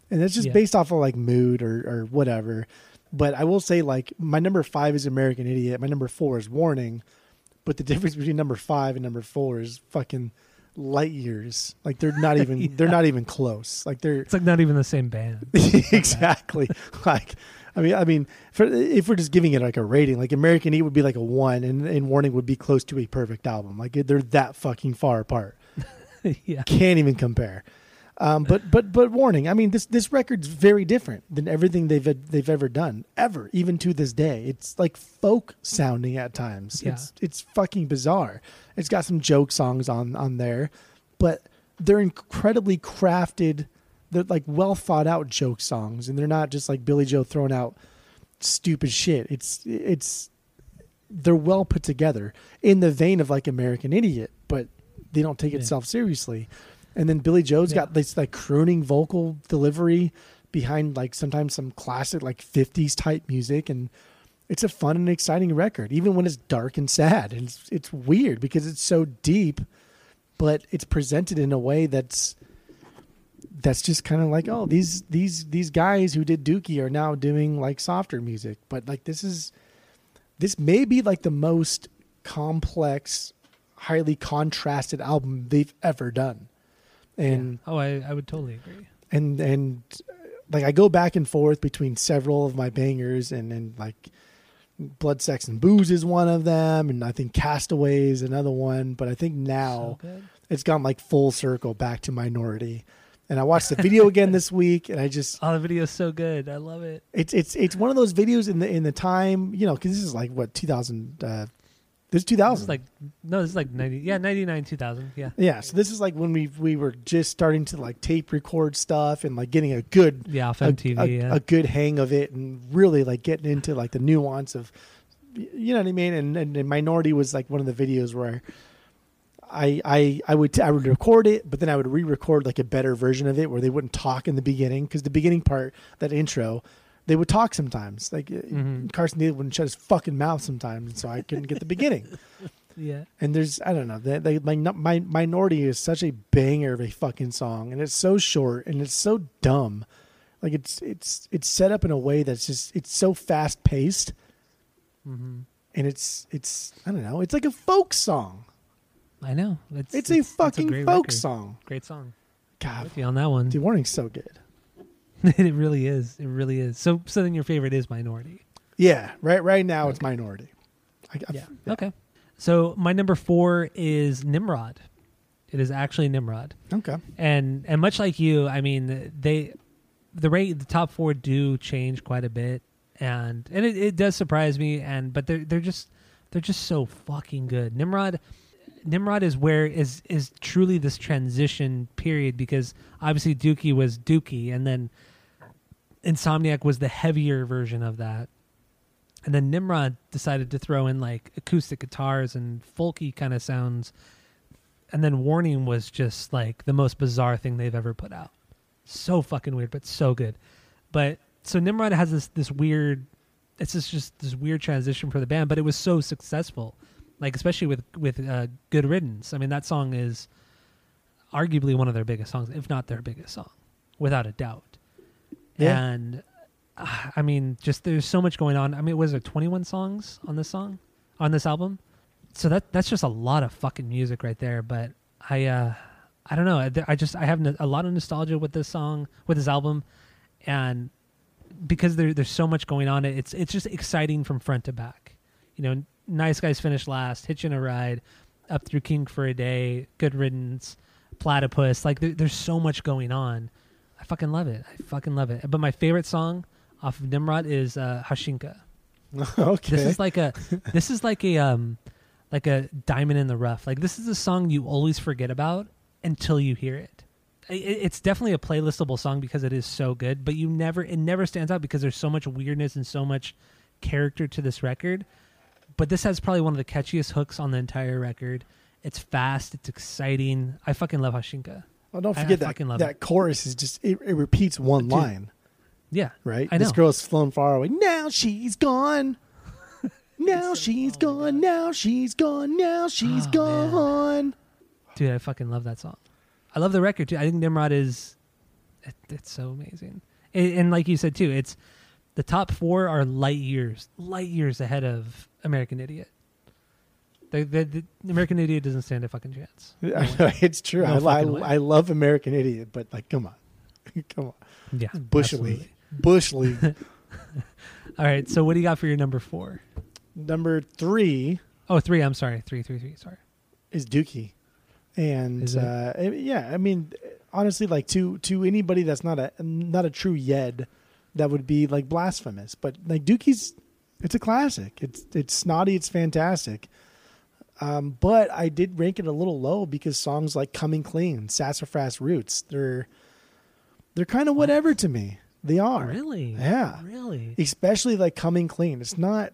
Speaker 2: and that's just
Speaker 1: Yeah.
Speaker 2: based off of like mood or or whatever. But I will say, like my number five is American Idiot. My number four is Warning. But the difference between number five and number four is fucking light years. Like they're not even they're not even close. Like they're
Speaker 1: It's like not even the same band.
Speaker 2: exactly like I mean I mean for, if we're just giving it like a rating, like American Eat would be like a one, and, and Warning would be close to a perfect album. Like they're that fucking far apart.
Speaker 1: yeah.
Speaker 2: Can't even compare. Um, but but but warning. I mean, this this record's very different than everything they've they've ever done ever, even to this day. It's like folk sounding at times.
Speaker 1: Yeah.
Speaker 2: It's it's fucking bizarre. It's got some joke songs on on there, but they're incredibly crafted. They're like well thought out joke songs, and they're not just like Billie Joe throwing out stupid shit. It's it's they're well put together in the vein of like American Idiot, but they don't take
Speaker 1: Yeah.
Speaker 2: itself seriously. And then Billie Joe's
Speaker 1: Yeah.
Speaker 2: got this like crooning vocal delivery behind like sometimes some classic like 50s type music and it's a fun and exciting record even when it's dark and sad and it's, it's weird because it's so deep but it's presented in a way that's that's just kind of like oh these these these guys who did Dookie are now doing like softer music but like this is this may be like the most complex highly contrasted album they've ever done and
Speaker 1: yeah. oh, I, I would totally agree.
Speaker 2: and and like I go back and forth between several of my bangers and and like Blood, Sex, and Booze is one of them, and I think Castaway is another one. But I think now
Speaker 1: So
Speaker 2: it's gone like full circle back to Minority. And I watched the video again this week, and I just
Speaker 1: Oh, the video is so good. I love it.
Speaker 2: it's it's it's one of those videos in the in the time you know because this is like what 2000 uh, this is 2000
Speaker 1: This is like no, this is like ninety. Yeah, ninety nine, two thousand. Yeah,
Speaker 2: yeah so this is like when we we were just starting to like tape record stuff and like getting a good
Speaker 1: yeah, off
Speaker 2: a,
Speaker 1: MTV.
Speaker 2: a,
Speaker 1: yeah,
Speaker 2: a good hang of it and really like getting into like the nuance of you know what I mean and, and, and minority was like one of the videos where I I I would I would record it but then I would re-record like a better version of it where they wouldn't talk in the beginning because the beginning part that intro they would talk sometimes like
Speaker 1: Mhm.
Speaker 2: Carson Daly wouldn't shut his fucking mouth sometimes and so I couldn't get the beginning
Speaker 1: yeah.
Speaker 2: and there's I don't know they, they, my my minority is such a banger of a fucking song, and it's so short and it's so dumb, like it's it's it's set up in a way that's just it's so fast paced,
Speaker 1: hmm
Speaker 2: and it's it's I don't know it's like a folk song.
Speaker 1: I know. It's
Speaker 2: It's, a fucking
Speaker 1: great
Speaker 2: folk
Speaker 1: record.
Speaker 2: song.
Speaker 1: Great song.
Speaker 2: God,
Speaker 1: you on that one.
Speaker 2: The Warning's so good.
Speaker 1: it really is. It really is. So, so then your favorite is Minority.
Speaker 2: Yeah, right right now it's minority. I, I-
Speaker 1: Yeah. Okay. So my number four is Nimrod. It is actually Nimrod,
Speaker 2: Okay.
Speaker 1: and and much like you, I mean they, the rate the top four do change quite a bit, and and it, it does surprise me, and but they're they're just they're just so fucking good. Nimrod, Nimrod is where is is truly this transition period because obviously Dookie was Dookie, and then Insomniac was the heavier version of that. And then Nimrod decided to throw in like acoustic guitars and folky kind of sounds. And then Warning was just like the most bizarre thing they've ever put out. So fucking weird, but so good. But so Nimrod has this this weird it's just, just this weird transition for the band, but it was so successful. Like especially with with uh, Good Riddance. I mean that song is arguably one of their biggest songs, if not their biggest song, without a doubt.
Speaker 2: Yeah.
Speaker 1: And uh, I mean, just there's so much going on. I mean, was there 21 songs on this song, on this album? So that that's just a lot of fucking music right there. But I, uh I don't know. I, I just I have no- a lot of nostalgia with this song, with this album, and because there there's so much going on, it's it's just exciting from front to back. You know, Nice Guys finished last, Hitching a Ride, up through King for a Day, Good Riddance, Platypus. Like there, there's so much going on. I fucking love it. I fucking love it. But my favorite song off of Nimrod is uh, Haushinka.
Speaker 2: okay.
Speaker 1: This is like a this is like a um like a diamond in the rough. Like this is a song you always forget about until you hear it. It's definitely a playlistable song because it is so good, but you never it never stands out because there's so much weirdness and so much character to this record. But this has probably one of the catchiest hooks on the entire record. It's fast, it's exciting. I fucking love Haushinka.
Speaker 2: well, don't
Speaker 1: I- I
Speaker 2: forget that
Speaker 1: fucking love
Speaker 2: that
Speaker 1: it.
Speaker 2: chorus is just it, it repeats one
Speaker 1: Dude.
Speaker 2: line.
Speaker 1: Yeah.
Speaker 2: right?
Speaker 1: I
Speaker 2: This
Speaker 1: girl
Speaker 2: girl's flown far away. Now she's gone. Now she's gone. Now oh, she's gone. Now she's
Speaker 1: Oh, man.
Speaker 2: gone.
Speaker 1: Dude, I fucking love that song. I love the record too. I think Nimrod is, it, it's so amazing. And, and like you said too, it's the top four are light years, light years ahead of American Idiot. The, the, the American Idiot doesn't stand a fucking chance.
Speaker 2: it's true.
Speaker 1: No
Speaker 2: I, I. I love American Idiot, but like, come on, come on,
Speaker 1: Yeah,
Speaker 2: Bush. League, Bush League.
Speaker 1: All right, so what do you got for your number four?
Speaker 2: Number three
Speaker 1: Oh, three. I'm sorry, three, three, three. Sorry.
Speaker 2: is Dookie, and
Speaker 1: Is
Speaker 2: uh, yeah, I mean, honestly like to to anybody that's not a not a true Yed, that would be like blasphemous. But like Dookie's, it's a classic. It's it's snotty. It's fantastic. Um, but I did rank it a little low because songs like "Coming Clean," "Sassafras Roots," they're they're kind of whatever to me. They are
Speaker 1: Really?
Speaker 2: Yeah.
Speaker 1: Really?
Speaker 2: especially like coming clean. It's not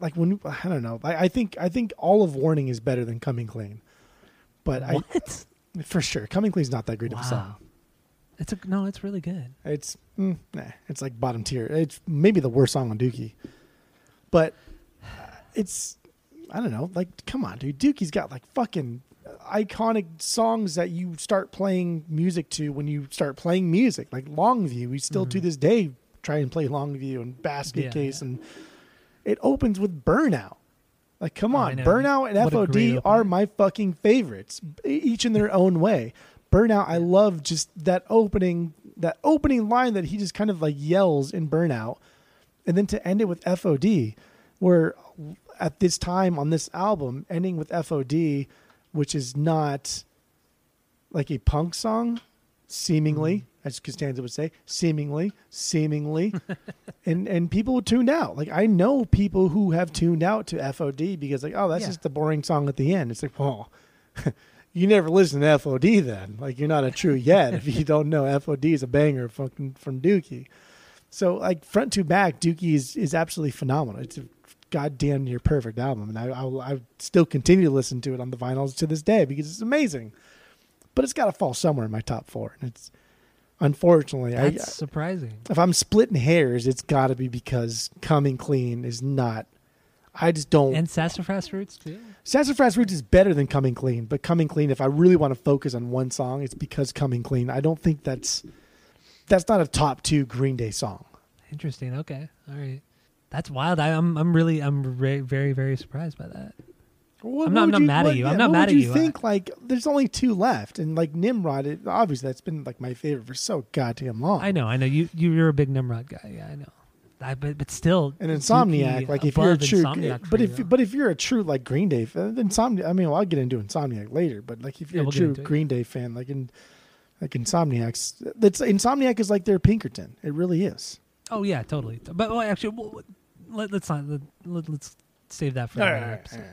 Speaker 2: like when I don't know. I, I think I think all of Warning is better than coming clean, but
Speaker 1: What?
Speaker 2: I for sure coming clean is not that great of a song.
Speaker 1: It's a no. It's really good.
Speaker 2: It's mm, nah, it's like bottom tier. It's maybe the worst song on Dookie, but uh, it's I don't know. Like come on, dude. Dookie's got like fucking iconic songs that you start playing music to when you start playing music. Like Longview, we still to
Speaker 1: Mhm.
Speaker 2: this day try and play Longview and Basket
Speaker 1: Yeah,
Speaker 2: Case,
Speaker 1: yeah.
Speaker 2: and it opens with Burnout. Like come on. Burnout and
Speaker 1: What
Speaker 2: FOD are my fucking favorites, each in their own way. Burnout, I love just that opening, that opening line that he just kind of like yells in Burnout, and then to end it with FOD, where at this time on this album, ending with FOD, which is not like a punk song, seemingly, mm-hmm. as Costanza would say, seemingly, seemingly, and and people tuned out. Like I know people who have tuned out to FOD because like, oh, that's
Speaker 1: Yeah.
Speaker 2: just the boring song at the end. It's like, well, you never listen to FOD then. Like you're not a true yet if you don't know FOD is a banger fucking from Dookie. So like front to back, Dookie is, is absolutely phenomenal. It's a goddamn near perfect album, and I I, I still continue to listen to it on the vinyls to this day because it's amazing. But it's got to fall somewhere in my top four, and it's unfortunately I,
Speaker 1: That's surprising.
Speaker 2: if I'm splitting hairs, it's got to be because Coming Clean is not. I just don't.
Speaker 1: And sassafras roots too.
Speaker 2: Sassafras Roots is better than Coming Clean, but Coming Clean, if I really want to focus on one song, it's because Coming Clean. I don't think that's that's not a top two Green Day song.
Speaker 1: Interesting. Okay. All right. That's wild. I, I'm I'm really I'm very very very surprised by that.
Speaker 2: What,
Speaker 1: I'm not- I'm not mad at
Speaker 2: what-
Speaker 1: you. I'm not mad at
Speaker 2: you
Speaker 1: you.
Speaker 2: think like there's only two left, and like Nimrod, it, obviously that's been like my favorite for so goddamn long.
Speaker 1: I know. I know. You you you're a big Nimrod guy. Yeah, I know. I, but but still.
Speaker 2: an Insomniac, like if you're a true, but if
Speaker 1: though.
Speaker 2: but if you're a true like Green Day fan, Insomniac. I mean, well, I'll get into Insomniac later, but like if you're
Speaker 1: we'll
Speaker 2: a true
Speaker 1: into it.
Speaker 2: Green Day fan, like in like Insomniac's, that's Insomniac is like their Pinkerton. It really is.
Speaker 1: oh yeah, totally. But well, actually, well, let, let's not let, let's save that for another episode.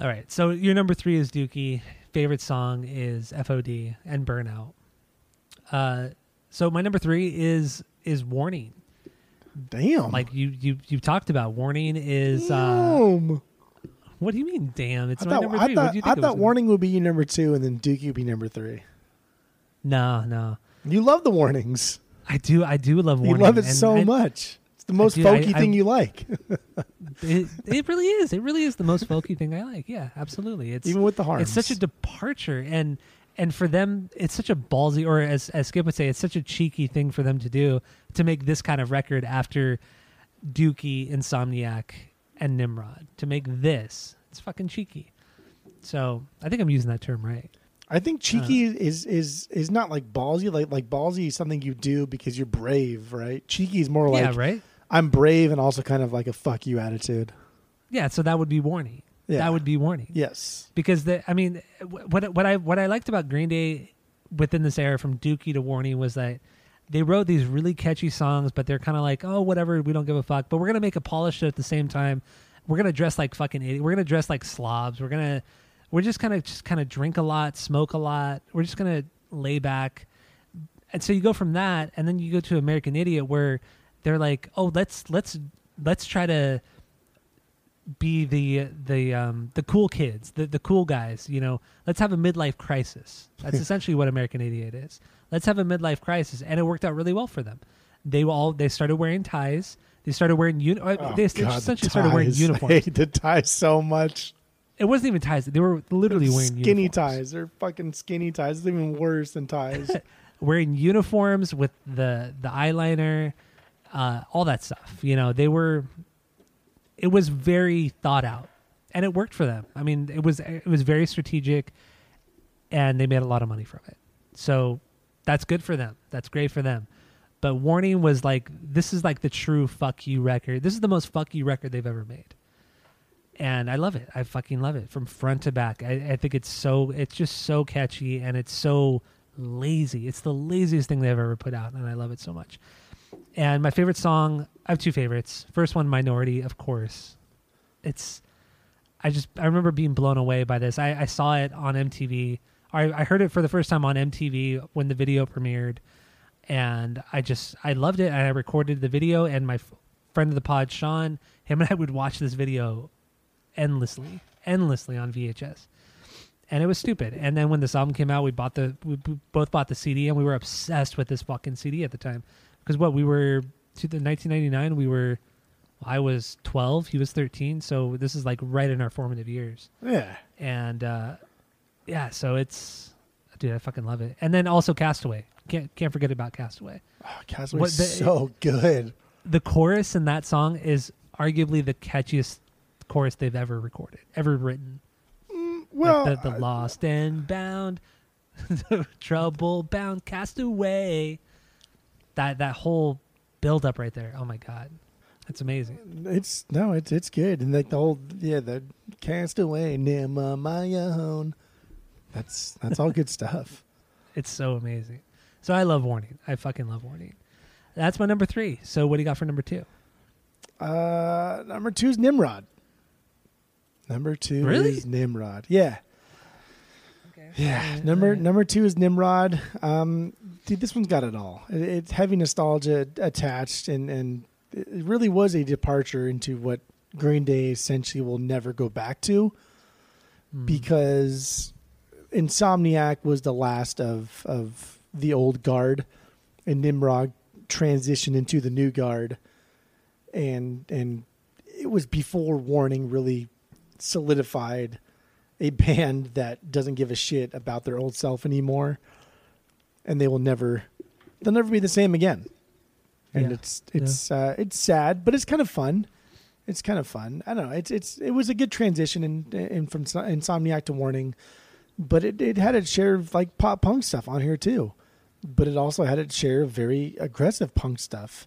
Speaker 1: All right. So your number three is Dookie. Favorite song is FOD and Burnout. Uh, so my number three is is Warning.
Speaker 2: Damn.
Speaker 1: Like you you you talked about. Warning is. Uh,
Speaker 2: Damn.
Speaker 1: what do you mean? Damn! It's
Speaker 2: I
Speaker 1: my
Speaker 2: thought,
Speaker 1: number
Speaker 2: I
Speaker 1: what
Speaker 2: thought,
Speaker 1: do you
Speaker 2: I
Speaker 1: think? it
Speaker 2: thought
Speaker 1: was?
Speaker 2: Warning would be your number two, and then Dookie would be number three.
Speaker 1: No, no.
Speaker 2: You love the warnings.
Speaker 1: I do. I do love Warning.
Speaker 2: you love it
Speaker 1: and
Speaker 2: so
Speaker 1: I-
Speaker 2: much. It's the most
Speaker 1: do. I-
Speaker 2: folky
Speaker 1: I-
Speaker 2: thing you like,
Speaker 1: It, it really is. It really is the most folky thing I like. Yeah, absolutely. It's
Speaker 2: even with the harms.
Speaker 1: it's such a departure and and for them it's such a ballsy or as as skip would say it's such a cheeky thing for them to do to make this kind of record after dookie insomniac and nimrod to make this it's fucking cheeky so i think i'm using that term right
Speaker 2: I think
Speaker 1: Uh.
Speaker 2: cheeky is is is not like ballsy. Like like ballsy is something you do because you're brave, right? Cheeky is more like
Speaker 1: yeah right
Speaker 2: I'm brave and also kind of like a fuck you attitude.
Speaker 1: yeah so that would be warning
Speaker 2: Yeah.
Speaker 1: that would be warning
Speaker 2: Yes.
Speaker 1: because the I mean what what I what I liked about Green Day within this era from Dookie to Warning was that they wrote these really catchy songs, but they're kind of like oh whatever we don't give a fuck, but we're gonna make a polished at the same time. We're gonna dress like fucking idiot. We're gonna dress like slobs. We're gonna we're just kind of just kind of drink a lot, smoke a lot. We're just gonna lay back. And so you go from that, and then you go to American Idiot, where they're like, "Oh, let's let's let's try to be the the um the cool kids, the the cool guys. You know, let's have a midlife crisis. That's essentially what American Idiot is. Let's have a midlife crisis, and it worked out really well for them. They all they started wearing ties. They started wearing uni- uh,
Speaker 2: Oh,
Speaker 1: They
Speaker 2: God, the
Speaker 1: essentially started wearing uniforms.
Speaker 2: I hate the ties so much.
Speaker 1: It wasn't even ties. They were literally wearing
Speaker 2: skinny
Speaker 1: uniforms.
Speaker 2: ties. They're fucking skinny ties. It's even worse than ties.
Speaker 1: wearing uniforms with the the eyeliner, uh, all that stuff. You know, they were. It was very thought out, and it worked for them. I mean, it was it was very strategic, and they made a lot of money from it. So that's good for them. That's great for them. But Warning was like, this is like the true fuck you record. This is the most fuck you record they've ever made. and I love it. I fucking love it from front to back. I, I think it's so it's just so catchy and it's so lazy. It's the laziest thing they've ever put out, and I love it so much. And my favorite song, I have two favorites. First one, Minority, of course. It's I just I remember being blown away by this. I, I saw it on MTV. I, I heard it for the first time on MTV when the video premiered, and I just I loved it. And I recorded the video, and my f- friend of the pod, Sean, him and I would watch this video endlessly, endlessly on VHS, and it was stupid. And then when this album came out, we bought the we both bought the CD, and we were obsessed with this fucking CD at the time. Because what we were to the 1999, we were I was 12, he was 13, so this is like right in our formative years.
Speaker 2: Yeah.
Speaker 1: And uh, yeah, so it's dude, I fucking love it. And then also Castaway. Can't can't forget about Castaway.
Speaker 2: Oh, Castaway's
Speaker 1: What
Speaker 2: so good.
Speaker 1: The chorus in that song is arguably the catchiest chorus they've ever recorded, ever written.
Speaker 2: Well,
Speaker 1: like the, the lost and bound, the trouble bound castaway. That that whole build up right there. Oh my god, that's amazing.
Speaker 2: it's no, it's it's good, and like the whole yeah, the Castaway, Nima my own. That's that's all good stuff.
Speaker 1: It's so amazing. So I love Warning. I fucking love Warning. That's my number three. So what do you got for number two?
Speaker 2: Uh, number two is Nimrod. Number two
Speaker 1: Really?
Speaker 2: is Nimrod. Yeah,
Speaker 1: Okay.
Speaker 2: yeah. Number number two is Nimrod. Um, dude, this one's got it all. It, it's heavy nostalgia attached, and and it really was a departure into what Green Day essentially will never go back to.
Speaker 1: Hmm.
Speaker 2: because Insomniac was the last of of the old guard, and Nimrod transitioned into the new guard, and and it was before Warning really solidified a band that doesn't give a shit about their old self anymore, and they will never they'll never be the same again. And
Speaker 1: Yeah.
Speaker 2: it's it's uh, it's sad, but it's kind of fun it's kind of fun. I don't know. It's it's it was a good transition in, in from Insomniac to Warning, but it, it had its share of like pop punk stuff on here too. But it also had its share of very aggressive punk stuff,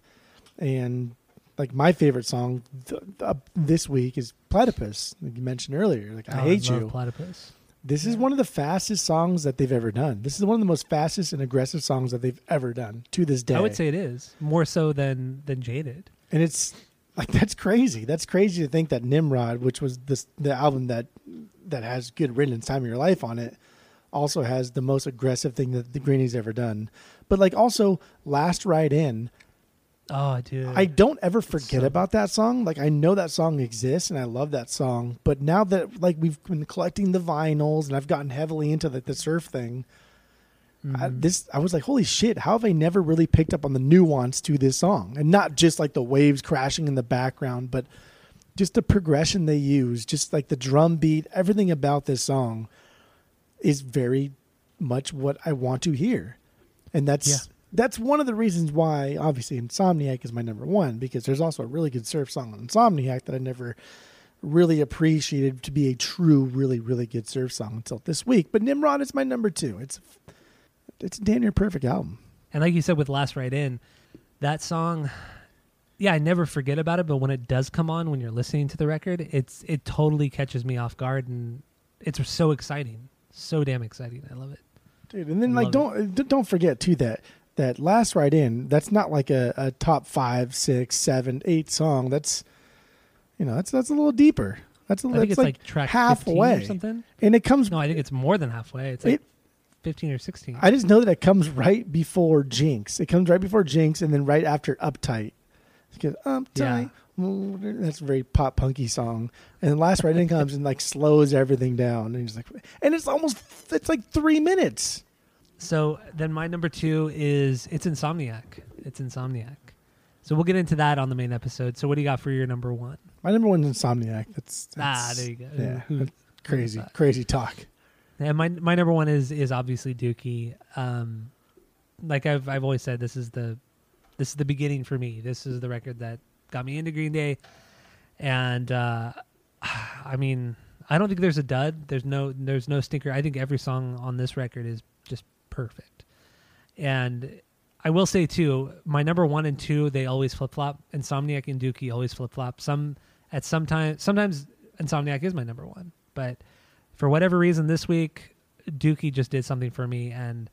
Speaker 2: and like my favorite song th- uh, this week is Platypus, like you mentioned earlier. Like I
Speaker 1: Oh,
Speaker 2: hate
Speaker 1: love
Speaker 2: you.
Speaker 1: Platypus.
Speaker 2: This is one of the fastest songs that they've ever done. This is one of the most fastest and aggressive songs that they've ever done to this day.
Speaker 1: I would say it is more so than than Jaded.
Speaker 2: and it's like that's crazy. That's crazy to think that Nimrod, which was this the album that that has good riddance time of your life on it, also has the most aggressive thing that the Greenies ever done. But like also Last Ride In,
Speaker 1: Oh, dude.
Speaker 2: I don't ever forget
Speaker 1: so-
Speaker 2: about that song. Like I know that song exists and I love that song. But now that like we've been collecting the vinyls and I've gotten heavily into the, the surf thing, I,
Speaker 1: Mhm.
Speaker 2: this I was like, holy shit! How have I never really picked up on the nuance to this song, and not just like the waves crashing in the background, but just the progression they use, just like the drum beat, everything about this song is very much what I want to hear, and that's
Speaker 1: Yeah.
Speaker 2: That's one of the reasons why obviously Insomniac is my number one because there's also a really good surf song on Insomniac that I never really appreciated to be a true, really, really good surf song until this week. But Nimrod is my number two. It's it's a damn near perfect album.
Speaker 1: And like you said with Last Ride In, that song, yeah, I never forget about it. But when it does come on, when you're listening to the record, it's it totally catches me off guard, and it's so exciting, so damn exciting. I love it.
Speaker 2: dude. And then
Speaker 1: I
Speaker 2: like don't d- don't forget too that that last ride in that's not like a, a top five, six, seven, eight song. That's you know that's that's a little deeper. That's a
Speaker 1: I
Speaker 2: that's
Speaker 1: think it's
Speaker 2: like,
Speaker 1: like, track
Speaker 2: halfway,
Speaker 1: or something.
Speaker 2: and it comes.
Speaker 1: No, I think it's more than halfway. It's like
Speaker 2: It-
Speaker 1: 15 or 16.
Speaker 2: I just know that it comes right before Jinx. It comes right before Jinx, and then right after Uptight. Because Uptight. ooh, That's a very pop punky song, and the last ride in comes and like slows everything down, and he's like, and it's almost it's like three minutes.
Speaker 1: So then my number two is it's Insomniac. It's Insomniac. So we'll get into that on the main episode. So what do you got for your number one?
Speaker 2: My number one's Insomniac. That's,
Speaker 1: Ah, there you go.
Speaker 2: Yeah, crazy, crazy talk.
Speaker 1: And my my number one is is obviously Dookie. Um, like I've I've always said, this is the this is the beginning for me. This is the record that got me into Green Day, and uh, I mean, I don't think there's a dud. There's no there's no stinker. I think every song on this record is just perfect. And I will say too, my number one and two they always flip flop. Insomniac and Dookie always flip flop. Some at some time sometimes Insomniac is my number one. But for whatever reason, this week Dookie just did something for me, and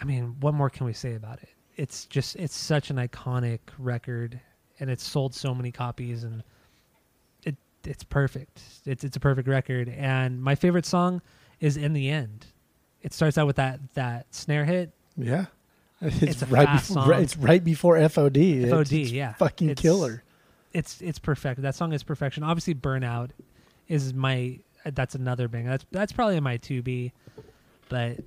Speaker 1: I mean, what more can we say about it? It's just it's such an iconic record, and it's sold so many copies, and it it's perfect. It's it's a perfect record, and my favorite song is "In the End." It starts out with that that snare hit.
Speaker 2: Yeah. It's,
Speaker 1: It's
Speaker 2: right before it's right before FOD.
Speaker 1: FOD,
Speaker 2: it's
Speaker 1: yeah.
Speaker 2: Fucking
Speaker 1: It's-
Speaker 2: killer.
Speaker 1: It's it's perfect. That song is perfection. Obviously, "Burnout" is my that's another banger. That's that's probably my two B, but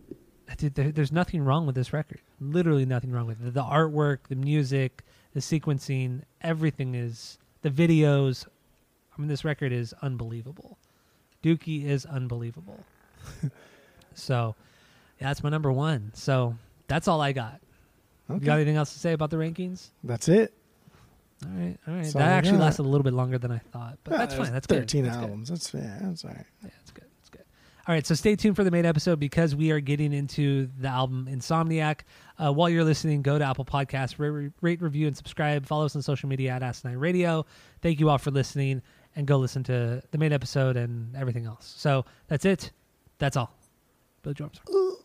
Speaker 1: dude, there, there's nothing wrong with this record. Literally nothing wrong with it. The artwork, the music, the sequencing, everything is the videos. I mean, this record is unbelievable. Dookie is unbelievable. so, yeah, that's my number one. So that's all I got. You got anything else to say about the rankings?
Speaker 2: That's it.
Speaker 1: All right, all right.
Speaker 2: That's
Speaker 1: that
Speaker 2: all
Speaker 1: actually lasted a little bit longer than I thought, but
Speaker 2: Yeah,
Speaker 1: that's fine. That's good.
Speaker 2: Thirteen
Speaker 1: That's good.
Speaker 2: albums. That's yeah. That's all right.
Speaker 1: Yeah, that's good. That's good. All right, so stay tuned for the main episode because we are getting into the album Insomniac. Uh, while you're listening, go to Apple Podcasts, rate, rate, review, and subscribe. Follow us on social media at Asinine Radio. Thank you all for listening, and go listen to the main episode and everything else. So that's it. That's all. Billie Joe, I'm sorry.